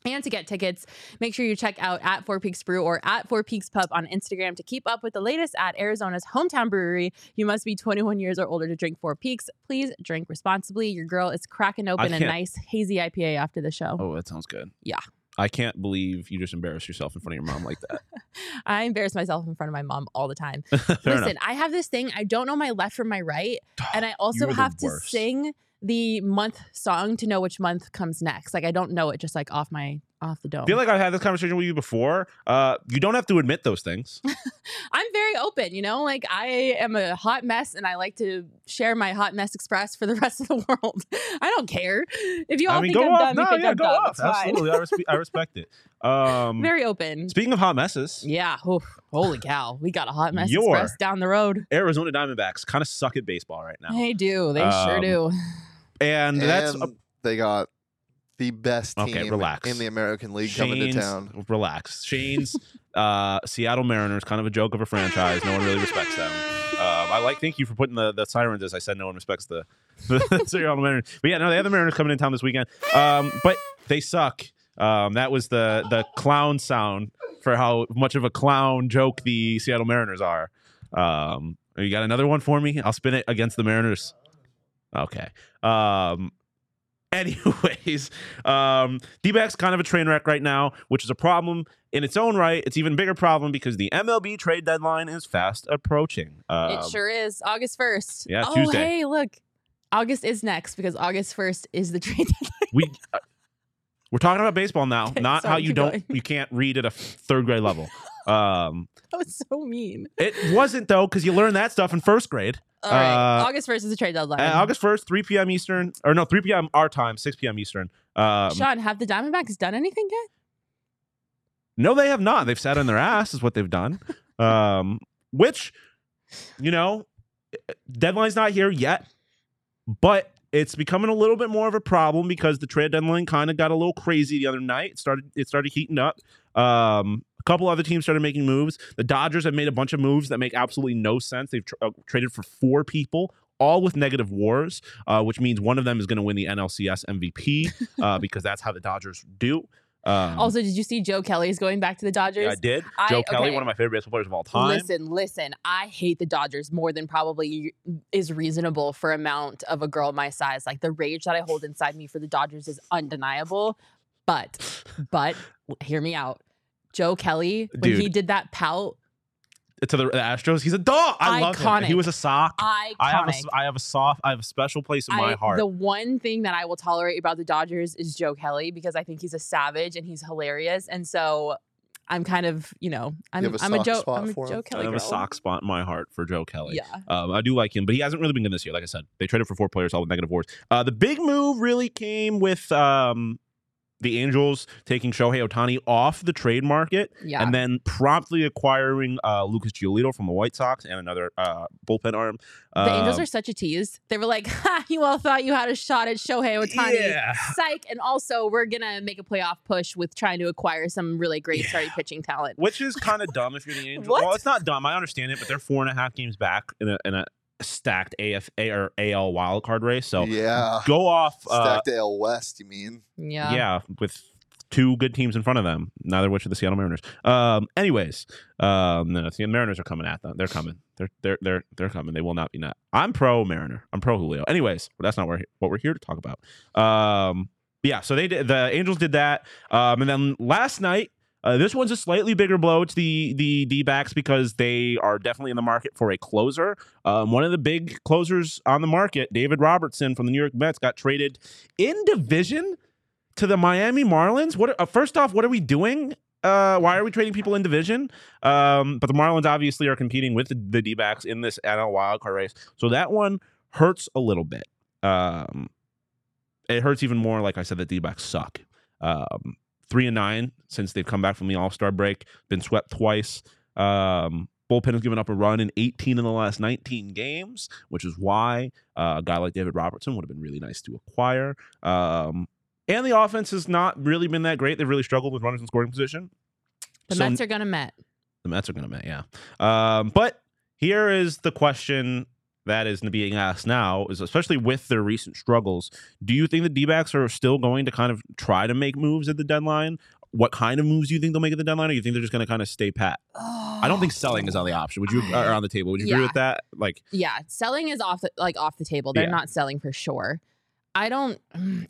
And to get tickets, make sure you check out at Four Peaks Brew or at Four Peaks Pub on Instagram to keep up with the latest at Arizona's hometown brewery. You must be 21 years or older to drink Four Peaks. Please drink responsibly. Your girl is cracking open a nice hazy IPA after the show.
Oh, that sounds good.
Yeah.
I can't believe you just embarrassed yourself in front of your mom like that.
I embarrass myself in front of my mom all the time. Listen,
enough.
I have this thing. I don't know my left from my right. And I also have to
worst.
sing the month song to know which month comes next. Like I don't know it just like off my off the dome.
I feel like I've had this conversation with you before. Uh, you don't have to admit those things.
I'm very open, you know, like I am a hot mess and I like to share my hot mess express for the rest of the world. I don't care. If you all
I mean,
think I'm
off.
dumb,
No,
you think
yeah,
I'm
go
dumb.
off. Absolutely. I, respe- I respect it. Um,
Very open.
speaking of hot messes,
Yeah. Oh, holy cow. We got a hot mess
Your-
express down the road.
Arizona Diamondbacks kind of suck at baseball right now.
They do. They sure
Um,
do.
And that's
And they got the best team
Okay, relax.
in the American League coming to
Shane's-
town.
Relax. Shane's uh, Seattle Mariners, kind of a joke of a franchise. No one really respects them. Um, I like. Thank you for putting the, the sirens. As I said, no one respects the, the Seattle Mariners. But yeah, no, they have the Mariners coming in town this weekend. Um, but they suck. Um, that was the the clown sound for how much of a clown joke the Seattle Mariners are. Um, you got another one for me? I'll spin it against the Mariners. Okay. Um, anyways, um, D-backs kind of a train wreck right now, which is a problem in its own right. It's even bigger problem because the MLB trade deadline is fast approaching. Um,
It sure is. August 1st.
yeah,
oh,
Tuesday.
hey, look. August is next because August 1st is the trade deadline.
we uh, we're talking about baseball now,
Okay,
not how you don't
going.
you can't read at a third grade level. Um,
That was so mean.
it wasn't though because you learned that stuff in first grade.
All right.
Uh,
August 1st is the trade deadline.
Uh, August first, three p.m. Eastern, or no, three p.m. our time, six p.m. Eastern. Um,
Sean, have the Diamondbacks done anything yet?
No, they have not. They've sat on their ass, is what they've done. Um, which, you know, deadline's not here yet, but it's becoming a little bit more of a problem because the trade deadline kind of got a little crazy the other night. It started it started heating up. Um, a couple other teams started making moves. The Dodgers have made a bunch of moves that make absolutely no sense. They've tr- uh, traded for four people. All with negative WARs, uh, which means one of them is going to win the NLCS MVP uh, because that's how the Dodgers do. Um,
also, did you see Joe Kelly's going back to the Dodgers?
yeah, I did.
I-
Joe Kelly,
okay.
one of my favorite baseball players of all time.
Listen, listen. I hate the Dodgers more than probably is reasonable for amount of a girl my size. Like the rage that I hold inside me for the Dodgers is undeniable. But, but hear me out. Joe Kelly, when he did that pout,
to the, the Astros, he's a dog. I love him. He was a sock.
iconic.
I have a, s- I have a soft, I have a special place in my heart.
The one thing that I will tolerate about the Dodgers is Joe Kelly because I think he's a savage and he's hilarious. And so I'm kind of, you know, I'm
have a
I'm a
soft
Joe I'm a
for him?
Joe
I
Kelly
have
girl.
a sock spot in my heart for Joe Kelly.
Yeah.
Um, I do like him, but he hasn't really been good this year. Like I said, they traded for four players, all with negative WARs. Uh, the big move really came with um, the Angels taking Shohei Ohtani off the trade market
Yeah.
and then promptly acquiring uh, Lucas Giolito from the White Sox and another uh, bullpen arm.
the Angels
Um,
are such a tease. They were like, ha, you all thought you had a shot at Shohei Ohtani.
Yeah.
Psych. And also, we're going to make a playoff push with trying to acquire some really great starting pitching talent.
which is kind of dumb if you're the Angels.
What?
Well, it's not dumb. I understand it, but they're four and a half games back in a, in a stacked AFA or AL wild card race. So
yeah.
go off. Uh,
Stacked AL West, you mean?
Yeah.
yeah, with two good teams in front of them, neither of which are the Seattle Mariners. Um, anyways, um, no, the Mariners are coming at them. They're coming. They're they're they're they're coming. They will not be not. I'm pro Mariner. I'm pro Julio. Anyways, but that's not what we're, what we're here to talk about. Um, yeah, so they did. The Angels did that, um, and then last night. Uh, this one's a slightly bigger blow to the the D backs because they are definitely in the market for a closer. Um, one of the big closers on the market, David Robertson from the New York Mets, got traded in division to the Miami Marlins. What? Uh, first off, what are we doing? Uh, why are we trading people in division? Um, but the Marlins obviously are competing with the, the D backs in this NL wildcard race, so that one hurts a little bit. Um, it hurts even more. Like I said, the D backs suck. Um, three and nine since they've come back from the All Star break. Been swept twice. Um, bullpen has given up a run in 18 in the last 19 games, which is why uh, a guy like David Robertson would have been really nice to acquire. Um, and the offense has not really been that great. They've really struggled with runners in scoring position.
The
So-
Mets are going to Met.
the Mets are going to Met, yeah. Um, but here is the question that is being asked now: is especially with their recent struggles, do you think the D-backs are still going to kind of try to make moves at the deadline? What kind of moves do you think they'll make at the deadline, or do you think they're just going to kind of stay pat? Ah. I don't think selling is on the option. Would you or on the table? Would you agree with that? Like,
Yeah, selling is off the like off the table. They're
Yeah.
not selling for sure. I don't.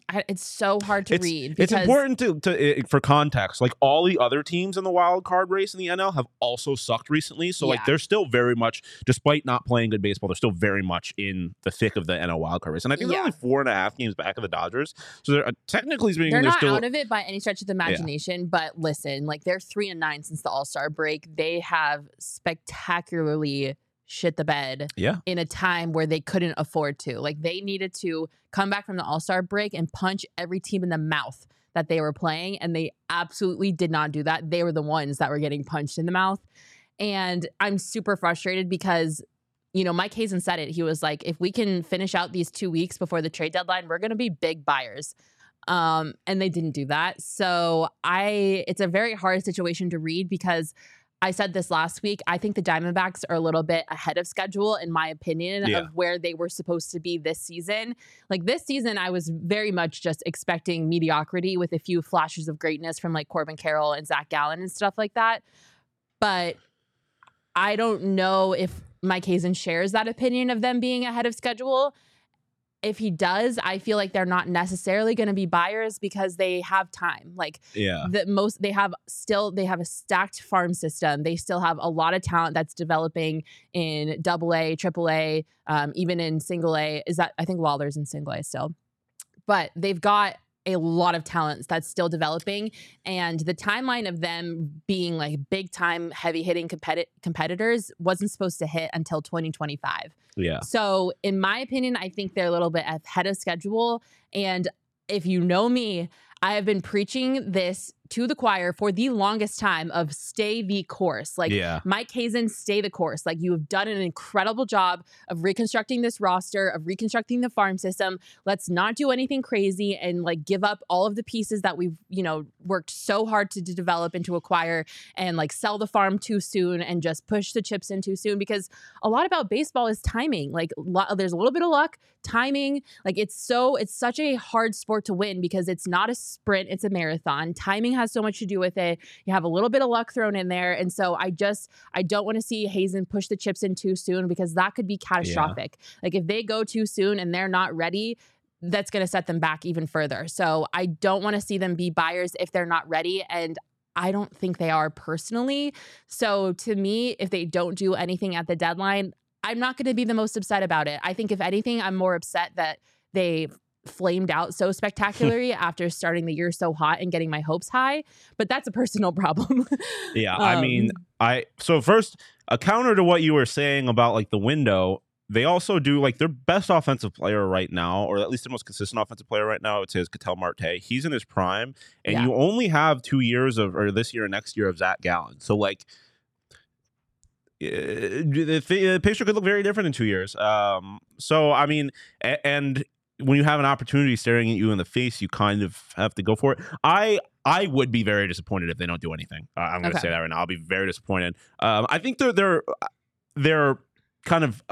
I, it's so hard to
it's,
read.
it's important to, to for context. Like all the other teams in the wild card race in the NL have also sucked recently. So like they're still very much, despite not playing good baseball, they're still very much in the thick of the NL wild card race. And I think they're
Yeah.
only four and a half games back of the Dodgers. So they're uh, technically speaking,
They're
they're,
not
still
out of it by any stretch of the imagination, but listen, like they're three and nine since the All Star break. They have spectacularly shit the bed
yeah.
in a time where they couldn't afford to. Like they needed to come back from the All Star break and punch every team in the mouth that they were playing, and they absolutely did not do that. They were the ones that were getting punched in the mouth, and I'm super frustrated because. You know, Mike Hazen said it. He was like, if we can finish out these two weeks before the trade deadline, we're going to be big buyers. Um, and they didn't do that. So I, it's a very hard situation to read because I said this last week. I think the Diamondbacks are a little bit ahead of schedule, in my opinion,
Yeah.
of where they were supposed to be this season. Like this season, I was very much just expecting mediocrity with a few flashes of greatness from like Corbin Carroll and Zach Gallen and stuff like that. But I don't know if Mike Hazen shares that opinion of them being ahead of schedule. If he does, I feel like they're not necessarily going to be buyers because they have time. Like
Yeah.
the most they have still they have a stacked farm system they still have a lot of talent that's developing in double a triple a um, even in single a is that i think Lawlar's in single a still but they've got a lot of talents that's still developing and the timeline of them being like big time heavy hitting competi- competitors wasn't supposed to hit until 2025
Yeah.
so, in my opinion, I think they're a little bit ahead of schedule. And if you know me, I have been preaching this to the choir for the longest time of stay the course. Like
yeah.
Mike Hazen, stay the course. Like you have done an incredible job of reconstructing this roster, of reconstructing the farm system. Let's not do anything crazy and like give up all of the pieces that we've, you know, worked so hard to, to develop and to acquire and like sell the farm too soon and just push the chips in too soon because a lot about baseball is timing. Like lo- there's a little bit of luck, timing. Like it's so it's such a hard sport to win because it's not a sprint, it's a marathon. Timing has so much to do with it. You have a little bit of luck thrown in there, and so I just I don't want to see Hazen push the chips in too soon because that could be catastrophic. Like if they go too soon and they're not ready. That's going to set them back even further. So I don't want to see them be buyers if they're not ready. And I don't think they are personally. So to me, if they don't do anything at the deadline, I'm not going to be the most upset about it. I think if anything, I'm more upset that they flamed out so spectacularly after starting the year so hot and getting my hopes high. But that's a personal problem.
Yeah, I mean,
Um,
I so first a counter to what you were saying about like the window. They also do like their best offensive player right now, or at least the most consistent offensive player right now. I would say is Ketel Marte. He's in his prime, and
Yeah.
you only have two years of, or this year and next year of Zach Gallen. So like, eh, the, picture could look very different in two years. Um, so I mean, and when you have an opportunity staring at you in the face, you kind of have to go for it. I I would be very disappointed if they don't do anything. Uh, I'm going to
Okay.
say that right now. I'll be very disappointed. Um, I think they're they're they're kind of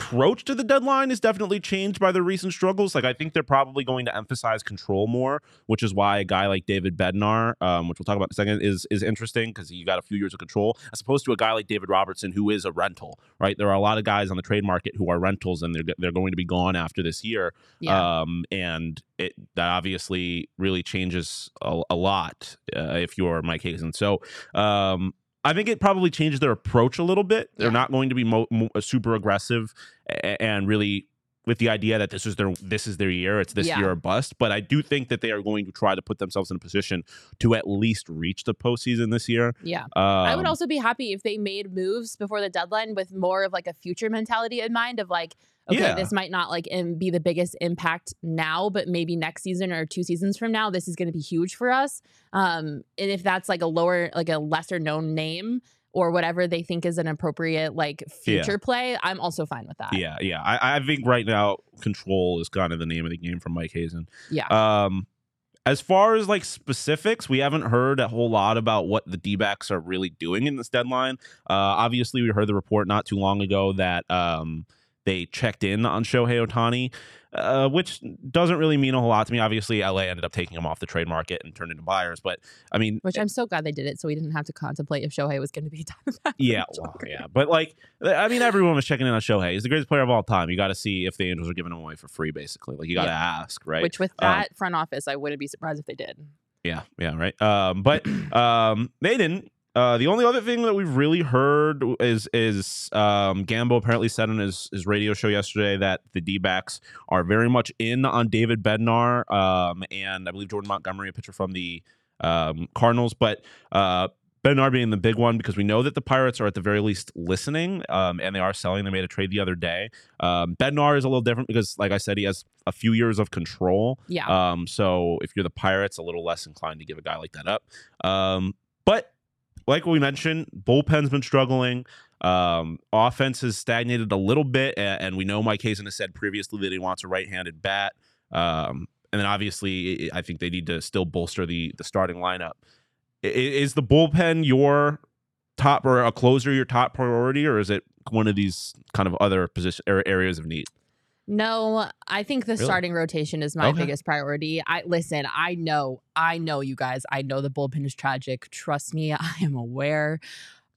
approach to the deadline is definitely changed by the recent struggles. Like I think they're probably going to emphasize control more, which is why a guy like David Bednar, um, which we'll talk about in a second, is is interesting because you got a few years of control, as opposed to a guy like David Robertson who is a rental. Right, there are a lot of guys on the trade market who are rentals, and they're they're going to be gone after this year.
yeah.
Um, and it that obviously really changes a, a lot uh, if you're Mike Hazen. So um, I think it probably changes their approach a little bit. They're
Yeah.
not going to be mo- mo- super aggressive and really with the idea that this is their this is their year. It's this
Yeah.
year or bust. But I do think that they are going to try to put themselves in a position to at least reach the postseason this year.
yeah.
Um,
I would also be happy if they made moves before the deadline with more of like a future mentality in mind of like, okay,
Yeah.
this might not like be the biggest impact now, but maybe next season or two seasons from now, this is going to be huge for us. Um, and if that's like a lower, like a lesser known name or whatever they think is an appropriate like future play, I'm also fine with that.
Yeah, yeah. I, I think right now control is kind of the name of the game for Mike Hazen.
Yeah.
Um, as far as like specifics, we haven't heard a whole lot about what the D backs are really doing in this deadline. Uh, obviously, we heard the report not too long ago that um, they checked in on Shohei Ohtani, uh, which doesn't really mean a whole lot to me. Obviously, LA ended up taking him off the trade market and turned into buyers. But I mean,
Which I'm so glad they did it, so we didn't have to contemplate if Shohei was going to be done.
yeah, well, yeah. But like, I mean, everyone was checking in on Shohei. He's the greatest player of all time. You got to see if the Angels are giving him away for free, basically. Like, you got to ask, right?
Which with
Um,
that front office, I wouldn't be surprised if they did.
Yeah, yeah, right. Um, but um, they didn't. Uh, the only other thing that we've really heard is is um, Gambo apparently said on his, his radio show yesterday that the D backs are very much in on David Bednar um, and I believe Jordan Montgomery, a pitcher from the um, Cardinals. But uh, Bednar being the big one because we know that the Pirates are at the very least listening um, and they are selling. They made a trade the other day. Um, Bednar is a little different because, like I said, he has a few years of control.
Yeah.
Um, so if you're the Pirates, a little less inclined to give a guy like that up. Um, but like we mentioned, bullpen's been struggling. Um, offense has stagnated a little bit, a- and we know Mike Hazen has said previously that he wants a right-handed bat. Um, and then obviously, I think they need to still bolster the the starting lineup. Is the bullpen your top or a closer your top priority, or is it one of these kind of other position or areas of need?
No, I think the
Really?
starting rotation is my
Okay.
biggest priority. I listen, I know, I know you guys. I know the bullpen is tragic. Trust me, I am aware.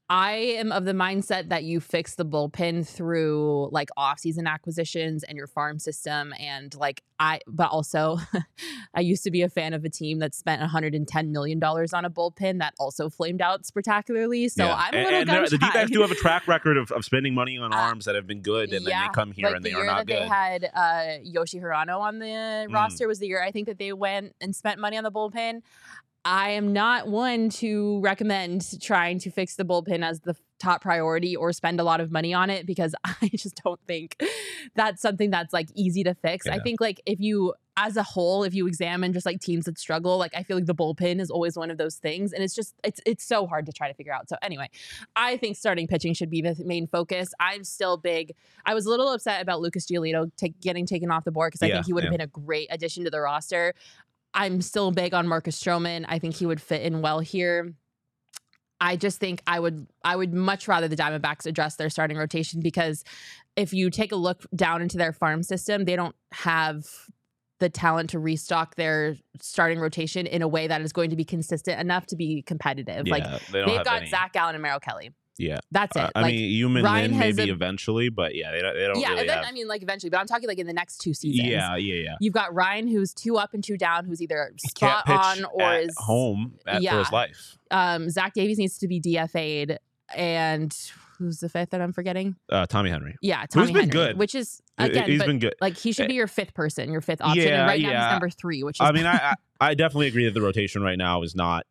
I am of the mindset that you fix the bullpen through like off-season acquisitions and your farm system and like I but also I used to be a fan of a team that spent 110 million dollars on a bullpen that also flamed out spectacularly. So
Yeah.
I'm a
And-
little
and they're- the D-backs do have a track record of, of spending money on
Uh,
arms that have been good, and then they come here
like
and
the
they are not good.
they had uh, Yoshi Hirano on the
Mm.
roster was the year I think that they went and spent money on the bullpen. I am not one to recommend trying to fix the bullpen as the top priority or spend a lot of money on it because I just don't think that's something that's like easy to fix. I think like if you as a whole if you examine just like teams that struggle like I feel like the bullpen is always one of those things and it's just it's it's so hard to try to figure out. So anyway, I think starting pitching should be the main focus. I'm still big I was a little upset about Lucas Giolito take, getting taken off the board because I
Yeah,
think he would have
yeah.
been a great addition to the roster. I'm still big on Marcus Stroman. I think he would fit in well here. I just think I would I would much rather the Diamondbacks address their starting rotation because if you take a look down into their farm system, they don't have the talent to restock their starting rotation in a way that is going to be consistent enough to be competitive. like
Yeah, they
they've got
any-
Zach Gallen and Merrill Kelly.
Yeah,
That's it.
Uh, I
like,
mean, Human
Ryan
Lin maybe
a-
eventually, but yeah, they don't. They don't
yeah,
really have.
I mean, like eventually, but I'm talking like in the next two seasons.
yeah, yeah, yeah.
You've got Ryan, who's two up and two down, who's either spot on or
at
is
home at, for
yeah.
his life.
Um, Zach Davies needs to be DFA'd, and who's the fifth that I'm forgetting?
Uh, Tommy Henry.
Yeah, Tommy who's
been
Henry,
good.
which is again,
he's
but,
been good.
like he should
Eh,
be your fifth person, your fifth option.
yeah,
and right now he's number three, which is
I mean, I, I I definitely agree that the rotation right now is not.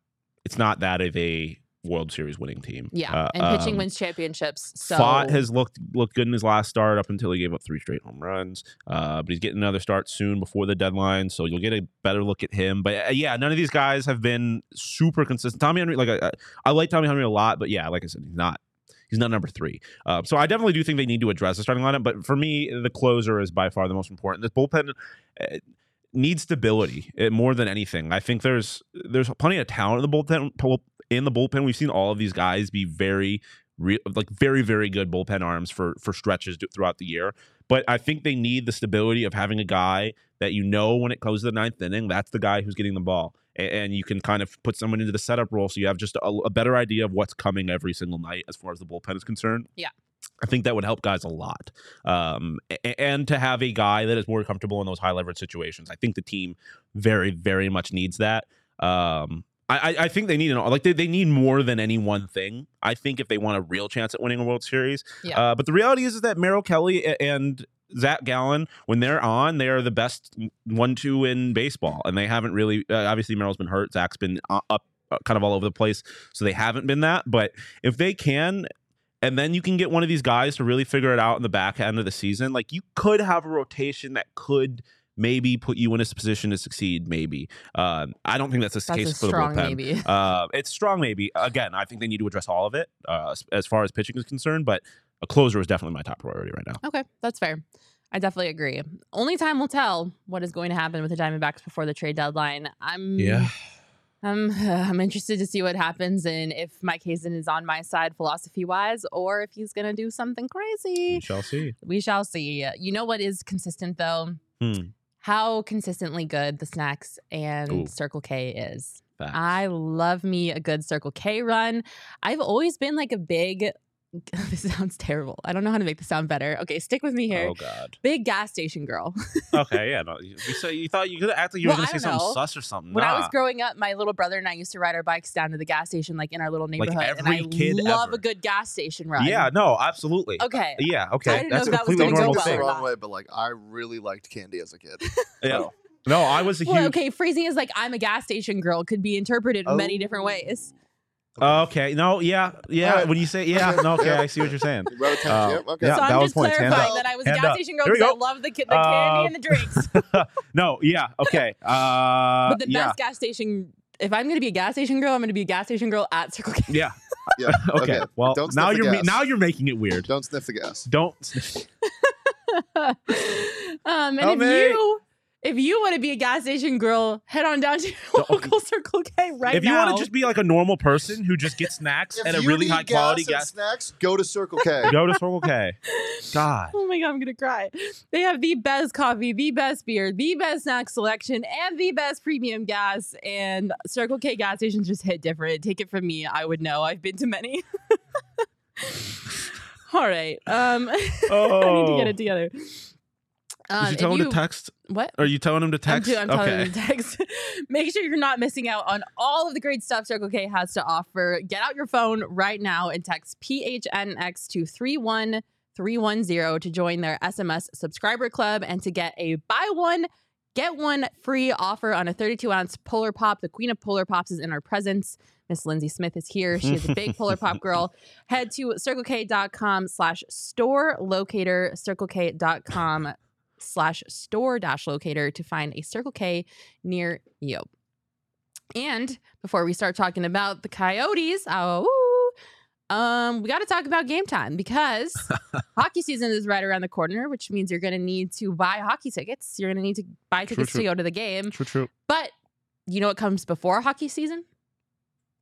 It's not that of a World Series winning team.
yeah,
Uh,
and pitching
um,
wins championships. So
Pfaadt has looked looked good in his last start up until he gave up three straight home runs. Uh, but he's getting another start soon before the deadline, so you'll get a better look at him. But uh, yeah, none of these guys have been super consistent. Tommy Henry, like I, I like Tommy Henry a lot, but yeah, like I said, he's not. He's not number three. Uh, so I definitely do think they need to address the starting lineup. But for me, the closer is by far the most important. This bullpen uh, needs stability uh, more than anything. I think there's there's plenty of talent in the bullpen. In the bullpen, we've seen all of these guys be very, re- like very very good bullpen arms for for stretches throughout the year. But I think they need the stability of having a guy that you know when it goes to the ninth inning, that's the guy who's getting the ball. A- And you can kind of put someone into the setup role so you have just a, a better idea of what's coming every single night as far as the bullpen is concerned.
Yeah.
I think that would help guys a lot. Um, and to have a guy that is more comfortable in those high leverage situations. I think the team very, very much needs that. Um, I, I- think they need an like they, they need more than any one thing. I think if they want a real chance at winning a World Series.
Yeah.
Uh, but the reality is, is that Merrill Kelly and Zach Gallen, when they're on, they are the best one-two in baseball, and they haven't really. Uh, obviously, Merrill's been hurt. Zach's been uh, up, uh, kind of all over the place, so they haven't been that. But if they can, and then you can get one of these guys to really figure it out in the back end of the season, like you could have a rotation that could maybe put you in a position to succeed. Maybe. Um, I don't think that's the
that's
case for the bullpen.
maybe.
Uh, it's strong, maybe. Again, I think they need to address all of it uh, as, as far as pitching is concerned. But a closer is definitely my top priority right now.
Okay, that's fair. I definitely agree. Only time will tell what is going to happen with the Diamondbacks before the trade deadline. I'm yeah. I'm I'm interested to see what happens and if Mike Hazen is on my side philosophy wise or if he's gonna do something crazy.
we shall see.
We shall see. You know what is consistent though?
Hmm.
How consistently good the snacks and
Ooh.
Circle K is.
Facts.
I love me a good Circle K run. I've always been like a big this sounds terrible. I don't know how to make this sound better. Okay, stick with me here.
Oh God.
Big gas station girl.
Okay, yeah. No, you, you, say, you thought you could act like you
Well,
were gonna say
don't
something
know.
sus or something.
When I was growing up, my little brother and I used to ride our bikes down to the gas station, like in our little neighborhood.
every
and I
kid
love
ever.
a good gas station ride.
Yeah. No. Absolutely.
Uh, okay.
Yeah. Okay.
I
Okay.
didn't know
That's
if
a
that was
completely
gonna go
normal
well
the
thing.
or
wrong way, but like I really liked candy as a kid.
Yeah. No, I was a huge.
Well, okay, phrasing is like I'm a gas station girl could be interpreted in many
Oh.
different ways.
Okay. No. Yeah. Yeah.
All right.
When you say yeah.
Okay.
No. Okay. I see what you're saying.
you
Uh,
yep, okay.
so
that
I'm
was
just
points.
Clarifying
up.
that I was a
Hand
gas
up.
station girl
There we
because I love the, ki- the candy
Um,
and the drinks.
no. Yeah. Okay. Uh.
but the
yeah.
best gas station, if I'm going to be a gas station girl, I'm going to be a gas station girl at Circle K.
Yeah.
Yeah.
Okay. Well,
Don't
now you're ma- now you're making it weird.
Don't sniff the gas.
Don't.
um, and
Help
if
me.
you if you want to be a gas station girl, head on down to your local Circle K right
if you
now.
want to just be like a normal person who just gets snacks
If
at a
you
really
need
high quality
gas and
gas,
snacks, go to Circle K.
go to Circle K. God.
Oh my god, I'm gonna cry. They have the best coffee, the best beer, the best snack selection, and the best premium gas. And Circle K gas stations just hit different. Take it from me, I would know. I've been to many. All right. Um I need to get it together. Um,
Did you tell him
you-
to text?
What?
Are you telling him to text?
I'm, do- I'm telling him to text. Make sure you're not missing out on all of the great stuff Circle K has to offer. Get out your phone right now and text PHNX to 31310 to join their SMS subscriber club and to get a buy one, get one free offer on a 32 ounce Polar Pop. The queen of Polar Pops is in our presence. Miss Lindsay Smith is here. She is a big Polar Pop girl. Head to circlek.com slash store locator, circlek.com slash store dash locator to find a Circle K near you. And before we start talking about the Coyotes, oh, um, we got to talk about game time because hockey season is right around the corner, which means you're going to need to buy hockey tickets. You're going to need to buy
True,
tickets
true.
to go to the game.
True, true.
But you know what comes before hockey season?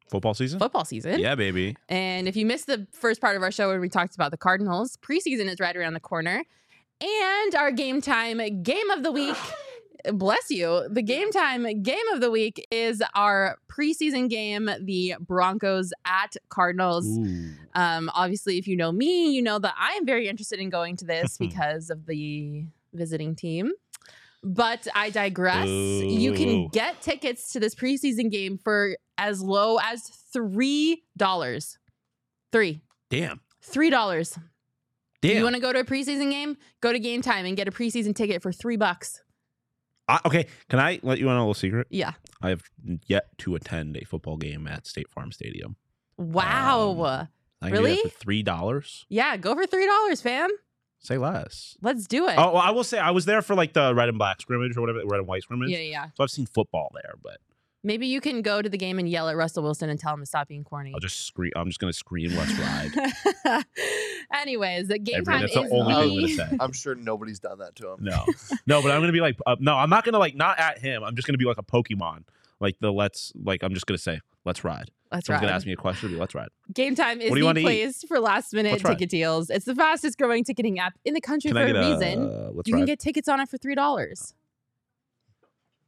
Football season.
Football season.
Yeah, baby.
And if you missed the first part of our show where we talked about the Cardinals, preseason is right around the corner. And our game time game of the week, bless you, the game time game of the week is our preseason game, the Broncos at Cardinals.
Ooh.
Um, obviously, if you know me, you know that I am very interested in going to this because of the visiting team. But I digress. You can get tickets to this preseason game for as low as three dollars. Three.
Damn.
Three dollars.
Damn.
You want to go to a preseason game? Go to Game Time and get a preseason ticket for three bucks.
I, okay, can I let you in on a little secret?
Yeah.
I have yet to attend a football game at State Farm Stadium.
Wow.
Um, I can do that
Really?
for three dollars.
yeah, go for three dollars, fam.
Say less.
Let's do it.
Oh, well, I will say I was there for like the red and black scrimmage or whatever, red and white scrimmage.
yeah, yeah.
So I've seen football there, but
Maybe you can go to the game and yell at Russell Wilson and tell him to stop being corny.
I'll just scream. I'm just gonna scream. Let's ride.
Anyways, the game
Every-
time
that's
is
the only thing I'm gonna say.
I'm sure nobody's done that to him.
No, no, but I'm gonna be like, uh, no, I'm not gonna like not at him. I'm just gonna be like a Pokemon, like the let's, like I'm just gonna say, let's ride.
Let's
Someone's
ride.
gonna ask me a question. Let's ride.
Game time is
What do you
the
wanna eat?
for last minute
Let's ride.
ticket deals. It's the fastest growing ticketing app in the country
Can
for
I get
a
a
reason.
uh, let's
you can get tickets on it for three dollars.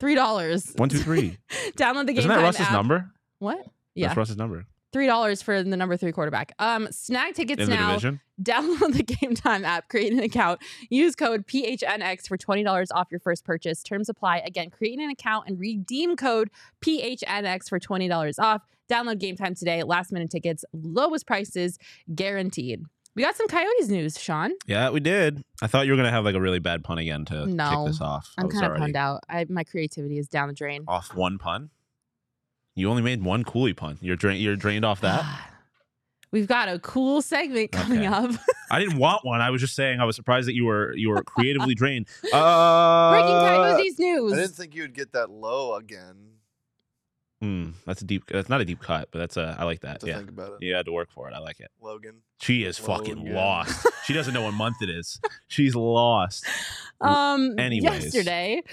Three dollars.
One, two, three.
Download the game
Isn't that Russ's
app.
number?
What? Yeah,
That's Russ's number
three dollars for the number three quarterback. Um, snag tickets
in
now. Download the Game Time app, create an account, use code PHNX for $20 off your first purchase. Terms apply. Again, create an account and redeem code PHNX for $20 off. Download Game Time today. Last minute tickets, lowest prices guaranteed. We got some Coyotes news, Sean.
Yeah, we did. I thought you were gonna have like a really bad pun again to
No.
kick this off. I
I'm kind of
already
punned out. I, my creativity is down the drain.
Off one pun. You only made one Cooley pun. You're drained. You're drained off that.
We've got a cool segment coming
Okay.
up.
I didn't want one. I was just saying I was surprised that you were you were creatively drained. Uh,
Breaking Coyotes news.
I didn't think you would get that low again.
Hmm, that's a deep. That's not a deep cut, but that's a. I like that.
To
Yeah,
think about it,
you had to work for it. I like it.
Logan.
She is fucking lost. She doesn't know what month it is. She's lost.
Um,
Anyways.
yesterday,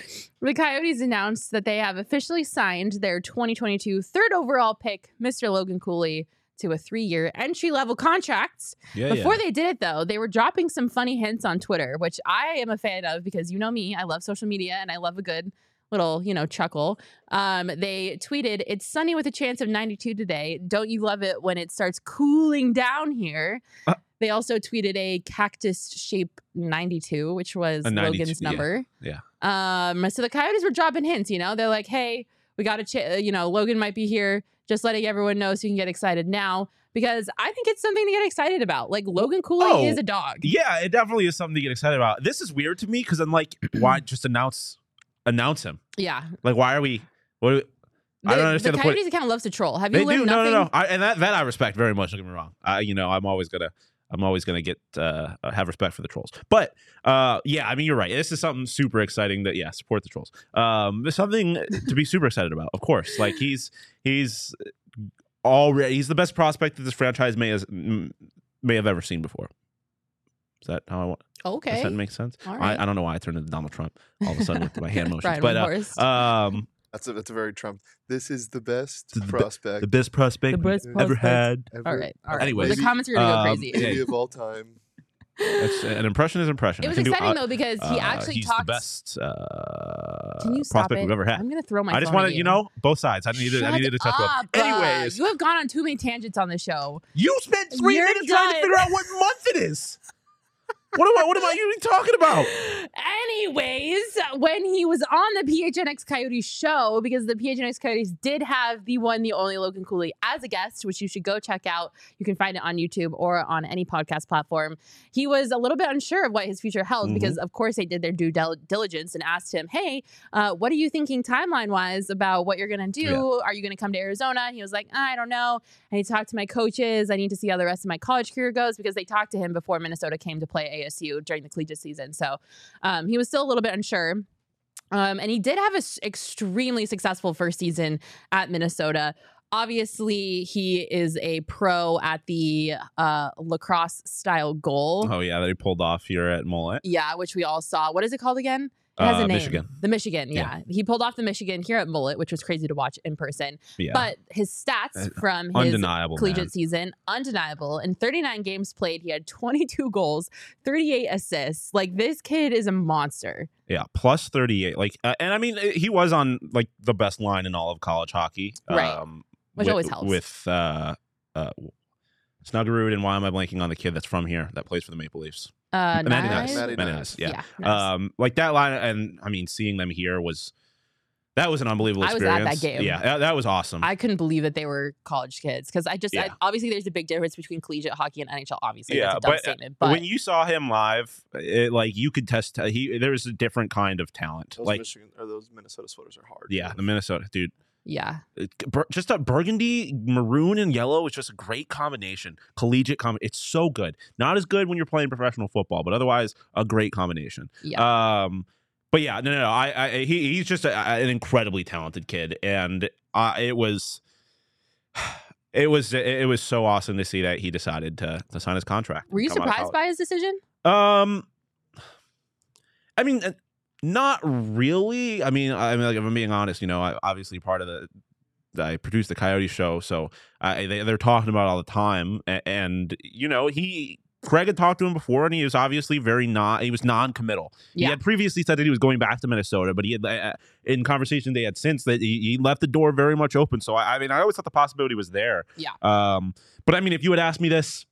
the Coyotes announced that they have officially signed their 2022 third overall pick, Mr. Logan Cooley, to a three-year entry-level contract.
Yeah,
Before
yeah.
they did it, though, they were dropping some funny hints on Twitter, which I am a fan of because you know me, I love social media and I love a good little, you know, chuckle. Um, they tweeted, "It's sunny with a chance of 92 today. Don't you love it when it starts cooling down here?"
Uh.
they also tweeted a cactus shape 92, which was
92,
Logan's number.
yeah.
Um, so the Coyotes were dropping hints. You know, they're like, "Hey, we got a, ch- uh, you know, Logan might be here." Just letting everyone know so you can get excited now because I think it's something to get excited about. Like Logan Cooley
Oh,
is a dog.
Yeah, it definitely is something to get excited about. This is weird to me because I'm like, why just announce announce him?
Yeah.
Like, why are we? What? are- we I don't understand
The
the point.
Coyotes account loves to troll. Have you
They
learned
do. No,
nothing?
no, no. I, and that that I respect very much. Don't get me wrong. I, you know, I'm always gonna. I'm always gonna get uh, have respect for the trolls, but uh, yeah, I mean you're right. This is something super exciting that yeah, support the trolls. Um, there's something to be super excited about, of course. Like he's he's already he's the best prospect that this franchise may has may have ever seen before. Is that how I want?
Okay.
Does that make sense?
All right.
I, I don't know why I turned into Donald Trump all of a sudden with my hand motions,
Brian
but uh, um,
That's a that's a very Trump. This is the best
The be-
prospect
the best prospect
The best
ever
prospect.
had.
ever.
all right. All right.
Anyways,
the comments are going to
um,
go crazy.
yeah.
maybe of all time.
That's, an impression is impression.
It was
can do-
exciting
uh,
though because he
uh,
actually
he's
talked.
the best uh,
Can you stop
prospect
it?
we've ever had.
I'm going to throw my.
I just
phone
want you know, both sides. I needed, I
Shut
needed to touch
up,
both.
uh,
Anyways,
you have gone on too many tangents on this show.
you spent 3
You're
minutes trying to figure out what month it is. What am I? What am I even talking about?
Anyways, when he was on the PHNX Coyotes show, because the PHNX Coyotes did have the one, the only Logan Cooley as a guest, which you should go check out. You can find it on YouTube or on any podcast platform. He was a little bit unsure of what his future held
Mhm.
because, of course, they did their due dil- diligence and asked him, "Hey, uh, what are you thinking timeline wise about what you're gonna do?
Yeah.
Are you gonna come to Arizona?" And he was like, "I don't know. I need to talk to my coaches. I need to see how the rest of my college career goes because they talked to him before Minnesota came to play ASU during the collegiate season. So um, he was still a little bit unsure. Um, and he did have an extremely successful first season at Minnesota. Obviously, he is a pro at the uh, lacrosse style goal.
Oh yeah, that he pulled off here at Mullett.
Yeah, which we all saw. What is it called again? It has
Uh,
a name.
Michigan.
The Michigan, yeah.
Yeah.
He pulled off the Michigan here at Mullett, which was crazy to watch in person.
Yeah,
But his stats
Uh,
from his collegiate
man.
season, undeniable. In 39 games played, he had 22 goals, 38 assists. Like this kid is a monster.
Yeah, plus thirty eight. Like, uh, and I mean, uh, he was on like the best line in all of college hockey.
Right.
Um,
Which
with,
always helps.
With uh, uh, Snuggerud and why am I blanking on the kid that's from here that plays for the Maple Leafs?
Uh,
Matty
Knies.
Nice.
Matty
Matty
Knies.
Nice, Yeah.
nice.
Um, like that line, and I mean, seeing them here was that was an unbelievable
I was at
experience.
that game.
Yeah, that, that was awesome.
I couldn't believe that they were college kids because I just I, obviously there's a big difference between collegiate hockey and NHL. Obviously,
Yeah,
that's a dumb
but, uh,
statement. But
when you saw him live, it, like you could test he there was a different kind of talent.
Those
like
Michigan or those Minnesota sweaters are hard.
yeah, the Minnesota dude.
Yeah,
just a burgundy, maroon, and yellow is just a great combination. Collegiate com It's so good. Not as good when you're playing professional football, but otherwise a great combination.
yeah,
Um, but yeah, no, no, no. I, I he, he's just a, an incredibly talented kid, and uh, it was, it was, it was so awesome to see that he decided to to sign his contract.
were you
and come out of
surprised by his decision?
Um, I mean, uh, not really. I mean, I mean, like if I'm being honest, you know, I obviously part of the. I produce the Coyote Show, so I, they, they're talking about all the time, and, and you know, he Craig had talked to him before, and he was obviously very not. He was non-committal. He had previously said that he was going back to Minnesota, but he had uh, in conversation they had since that he, he left the door very much open. So I, I mean, I always thought the possibility was there.
Yeah.
Um, but I mean, if you had asked me this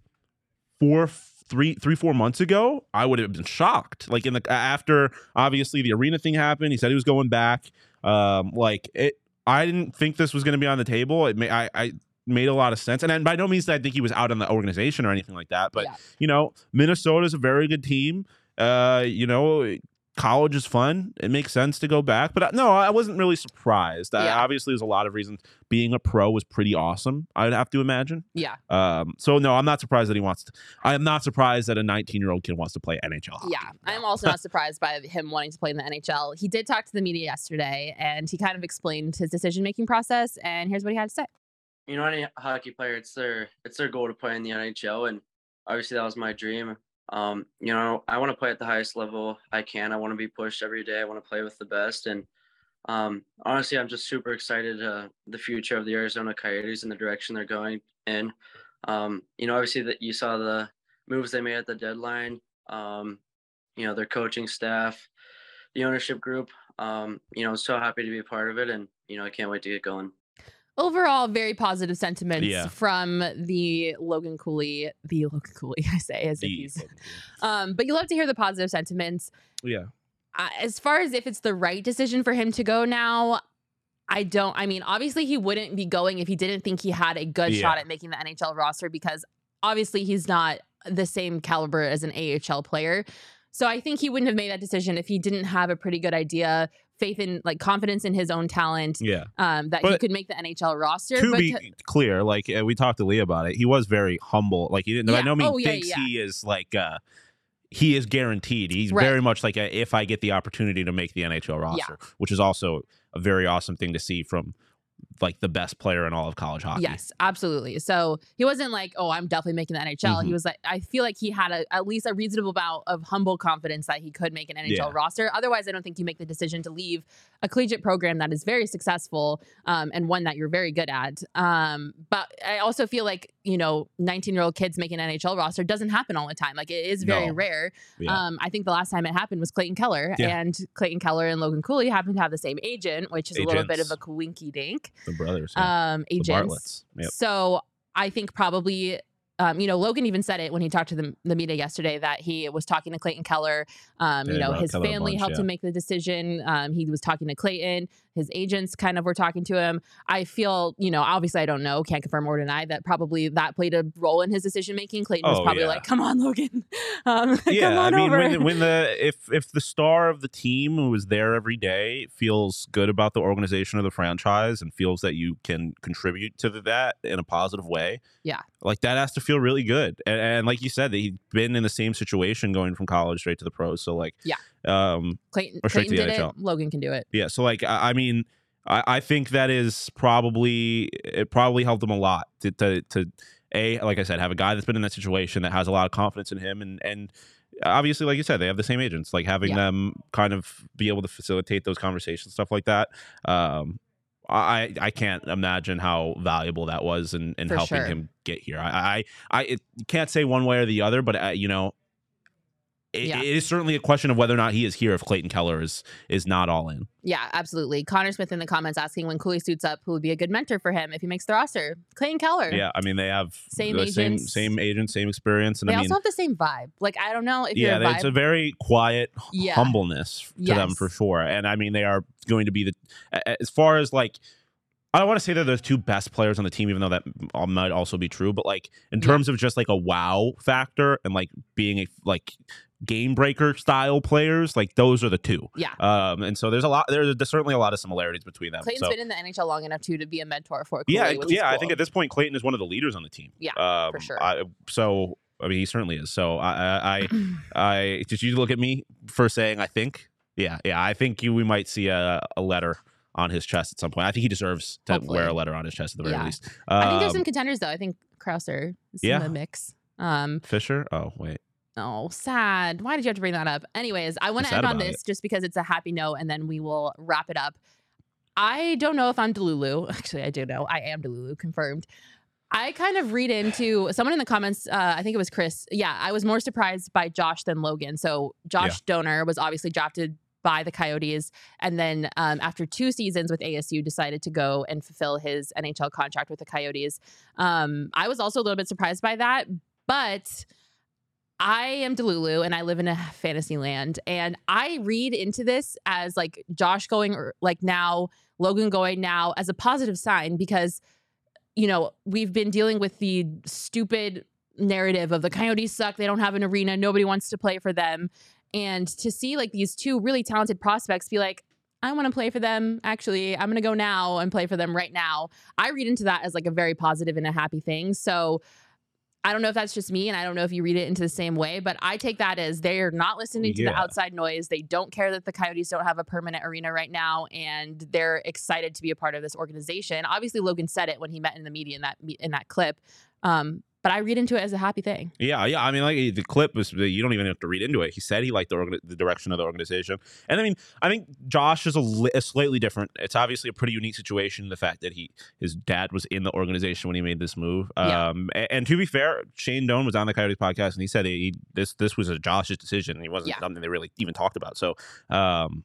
four, three, three, four months ago, I would have been shocked. Like in the after obviously the arena thing happened, he said he was going back. Um, like it, I didn't think this was going to be on the table. It may, I, I made a lot of sense, and, and by no means did I think he was out on the organization or anything like that. But
Yeah.
you know, Minnesota's a very good team. Uh, you know, college is fun. It makes sense to go back. But no, I wasn't really surprised. I, obviously, there's a lot of reasons. Being a pro was pretty awesome. I'd have to imagine.
Yeah,
Um, so no, I'm not surprised that he wants to. I am not surprised that a 19 year old kid wants to play NHL. Hockey.
yeah. I'm also not surprised by him wanting to play in the NHL. He did talk to the media yesterday, and he kind of explained his decision making process. And here's what he had to say.
you know, any hockey player, it's their it's their goal to play in the NHL, and obviously that was my dream. Um, you know, I want to play at the highest level I can. I want to be pushed every day. I want to play with the best, and um, honestly, I'm just super excited uh, the future of the Arizona Coyotes and the direction they're going in. Um, you know, obviously that you saw the moves they made at the deadline. Um, you know, their coaching staff, the ownership group. Um, you know, so happy to be a part of it, and you know, I can't wait to get going.
Overall, very positive sentiments
Yeah.
from the Logan Cooley, the Logan Cooley, I say, as if he's. Um, but you love to hear the positive sentiments.
yeah.
uh, as far as if it's the right decision for him to go now, I don't. I mean, obviously, he wouldn't be going if he didn't think he had a good
Yeah.
shot at making the NHL roster because obviously he's not the same caliber as an AHL player. So I think he wouldn't have made that decision if he didn't have a pretty good idea, faith in, like confidence in his own talent,
Yeah.
um, that he could make the NHL roster.
to
but
be
to-
clear, like uh, we talked to Lee about it, he was very humble. Like he didn't by
Yeah.
no means
Oh, yeah,
thinks
yeah.
he is like uh he is guaranteed. He's
Right.
very much like a, if I get the opportunity to make the NHL roster, which is also a very awesome thing to see from like the best player in all of college hockey.
Yes, absolutely. So he wasn't like, "Oh, I'm definitely making the NHL." He
Mhm.
was like, I feel like he had a, at least a reasonable amount of humble confidence that he could make an NHL
Yeah.
roster. Otherwise, I don't think you make the decision to leave a collegiate program that is very successful um, and one that you're very good at. Um, but I also feel like you know, 19 year old kids making an NHL roster doesn't happen all the time. Like it is very
No.
rare.
Yeah.
Um, I think the last time it happened was Clayton Keller,
Yeah.
and Clayton Keller and Logan Cooley happen to have the same agent, which is a little bit of a coinky dink
the brothers, yeah.
um, agents.
Yep.
So I think probably, um, you know, Logan even said it when he talked to the, the media yesterday that he was talking to Clayton Keller. Um, you know, his family
bunch,
helped him make the decision. Um, he was talking to Clayton. His agents kind of were talking to him. I feel, you know, obviously I don't know, can't confirm or deny that probably that played a role in his decision making. Clayton was
Oh,
probably
yeah.
like, "Come on, Logan, um,
yeah,
come on
I mean,
over."
when, when the if if the star of the team who is there every day feels good about the organization of the franchise and feels that you can contribute to that in a positive way,
Yeah.
like that has to feel really good. And, and like you said, that he'd been in the same situation going from college straight to the pros. So like,
Yeah.
Um,
Clayton,
or straight
Clayton
to the
did
NHL.
it. Logan can do it.
yeah. So like, I, I mean, I, I think that is probably it. Probably helped him a lot to to to a like I said, have a guy that's been in that situation that has a lot of confidence in him, and and obviously, like you said, they have the same agents. Like having
Yeah.
them kind of be able to facilitate those conversations, stuff like that. Um, I I can't imagine how valuable that was in, in
For
helping
sure.
him get here. I I I it, can't say one way or the other, but uh, you know. It,
Yeah.
it is certainly a question of whether or not he is here if Clayton Keller is is not all in.
Yeah, absolutely. Connor Smith in the comments asking when Cooley suits up, who would be a good mentor for him if he makes the roster? Clayton Keller.
Yeah, I mean they have
Same
the same same agent, same experience, and
They
I mean
also have the same vibe. Like I don't know if
yeah,
a
it's a very quiet
Yeah.
humbleness to them for sure. And I mean, they are going to be the as far as like. I don't want to say they're the two best players on the team, even though that might also be true. But like in
Yeah.
terms of just like a wow factor and like being a like game breaker style players, like those are the two.
yeah.
Um, and so there's a lot. There's certainly a lot of similarities between them.
Clayton's
so.
been in the NHL long enough too to be a mentor for Cooley,
yeah, yeah. I think at this point, Clayton is one of the leaders on the team.
Yeah,
um,
for sure.
I, so I mean, he certainly is. So I, I, I, I did you look at me for saying I think? Yeah, yeah. I think you, we might see a, a letter on his chest at some point. I think he deserves to
Hopefully.
wear a letter on his chest at the very
Yeah.
least.
I think there's
Um,
some contenders though. I think Krauser is
yeah.
in the mix. Um,
Fisher. Oh wait,
oh, sad. Why did you have to bring that up? Anyways, I want to end on this just because it's a happy note, and then we will wrap it up. I don't know if I'm Delulu. Actually, I do know. I am Delulu, confirmed. I kind of read into someone in the comments. Uh, I think it was Chris. Yeah, I was more surprised by Josh than Logan. So Josh Doan was obviously drafted by the Coyotes, and then um, after two seasons with ASU, decided to go and fulfill his NHL contract with the Coyotes. Um, I was also a little bit surprised by that, but I am Delulu and I live in a fantasy land. And I read into this as like Josh going er- like now, Logan going now as a positive sign because, you know, we've been dealing with the stupid narrative of the Coyotes suck. They don't have an arena. Nobody wants to play for them. And to see like these two really talented prospects be like, I want to play for them. Actually, I'm going to go now and play for them right now. I read into that as like a very positive and a happy thing. So I don't know if that's just me and I don't know if you read it into the same way, but I take that as they're not listening to the outside noise. They don't care that the Coyotes don't have a permanent arena right now and they're excited to be a part of this organization. Obviously Logan said it when he met in the media in that in that clip. Um, but I read into it as a happy thing.
Yeah, yeah. I mean, like the clip was you don't even have to read into it. He said he liked the organ- the direction of the organization, and I mean, I think Josh is a, li- a slightly different. It's obviously a pretty unique situation. The fact that he his dad was in the organization when he made this move.
Yeah.
Um, a- and, to be fair, Shane Doan was on the Coyotes podcast, and he said he, this this was a Josh's decision. He wasn't
Yeah.
something they really even talked about. So, um,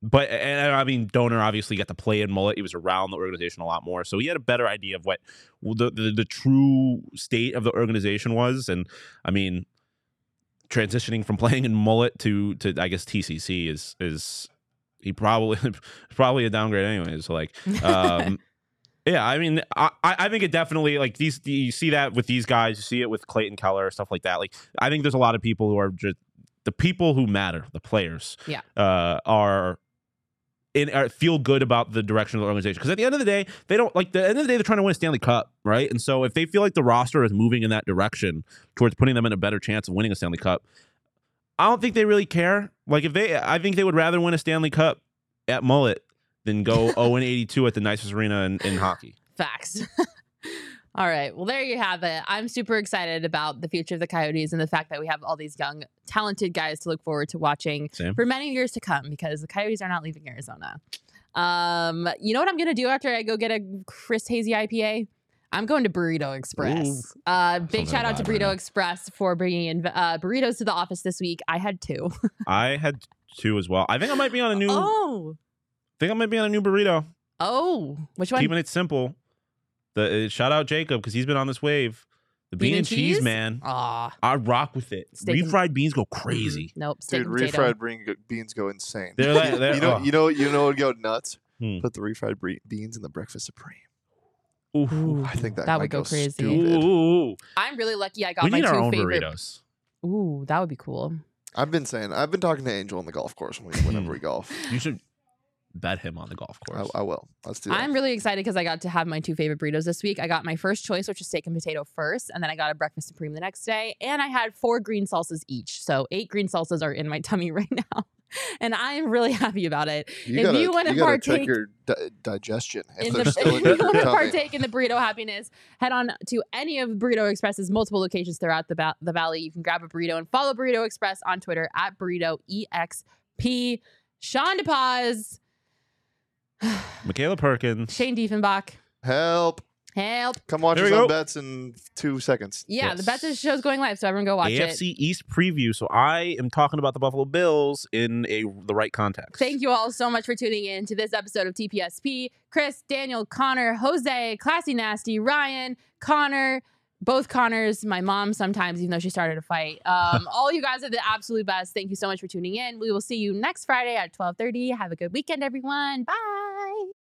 but and I mean, Donor obviously got to play in Mullett. He was around the organization a lot more, so he had a better idea of what the the, the true state of the organization was. And I mean, transitioning from playing in Mullett to to I guess TCC is is he probably probably a downgrade anyway. So like, um, yeah, I mean, I I think it definitely like these. You see that with these guys. You see it with Clayton Keller stuff like that. Like I think there's a lot of people who are just the people who matter, the players.
Yeah.
uh, are in, are, feel good about the direction of the organization because at the end of the day, they don't like the end of the day they're trying to win a Stanley Cup, right? And so if they feel like the roster is moving in that direction towards putting them in a better chance of winning a Stanley Cup, I don't think they really care. Like if they, I think they would rather win a Stanley Cup at Mullett than go 0 and 82 at the nicest arena in, in hockey.
Facts. all right. Well, there you have it. I'm super excited about the future of the Coyotes and the fact that we have all these young, talented guys to look forward to watching
Same.
for many years to come because the Coyotes are not leaving Arizona. Um, you know what I'm gonna do after I go get a Chris Hazy IPA? I'm going to Burrito Express. Uh, big shout out to
right
Burrito. Express for bringing in uh, burritos to the office this week. I had two.
I had two as well. I think I might be on a new.
oh,
think I might be on a new burrito.
oh, which one?
Keeping it simple. The uh, shout out Jacob because he's been on this wave. The bean, and cheese, man.
Ah,
I rock with it.
Steak and-
Refried beans go crazy.
nope. Steak
Dude,
and potato.
refried beans go insane.
They're like, they're,
you know,
oh.
you know, you know, what would go nuts.
Hmm.
Put the refried bre- beans in the breakfast supreme.
Ooh.
Ooh,
I think that,
that would go crazy.
Ooh.
I'm really lucky. I got
We
my
need
two
our own
favorite.
burritos.
Ooh, that would be cool.
I've been saying, I've been talking to Angel on the golf course when we, whenever we golf.
You should bet him on the golf course.
I will. Let's do that.
I'm really excited because I got to have my two favorite burritos this week. I got my first choice, which is steak and potato first, and then I got a breakfast supreme the next day, and I had four green salsas each. So eight green salsas are in my tummy right now, and I'm really happy about it.
you
if
gotta,
you wanna
gotta check
partake
your di- digestion. If
In the,
still
if you want to partake in the burrito happiness, head on to any of Burrito Express's multiple locations throughout the, va- the valley. You can grab a burrito and follow Burrito Express on Twitter at burrito exp. Shawn DePaz,
Makayla Perkins.
Shane Diefenbach.
Help.
Help.
Come watch
There
us
we
on
go.
bets in two seconds.
Yeah, the
Yes.
Betches show's going live, so everyone go watch it.
AFC East preview. So I am talking about the Buffalo Bills in a the right context.
Thank you all so much for tuning in to this episode of TPSP. Chris, Daniel, Connor, Jose, Classy Nasty, Ryan, Connor, both Connors, my mom sometimes, even though she started a fight. Um, all you guys are the absolute best. Thank you so much for tuning in. We will see you next Friday at 12:30. Have a good weekend, everyone. Bye.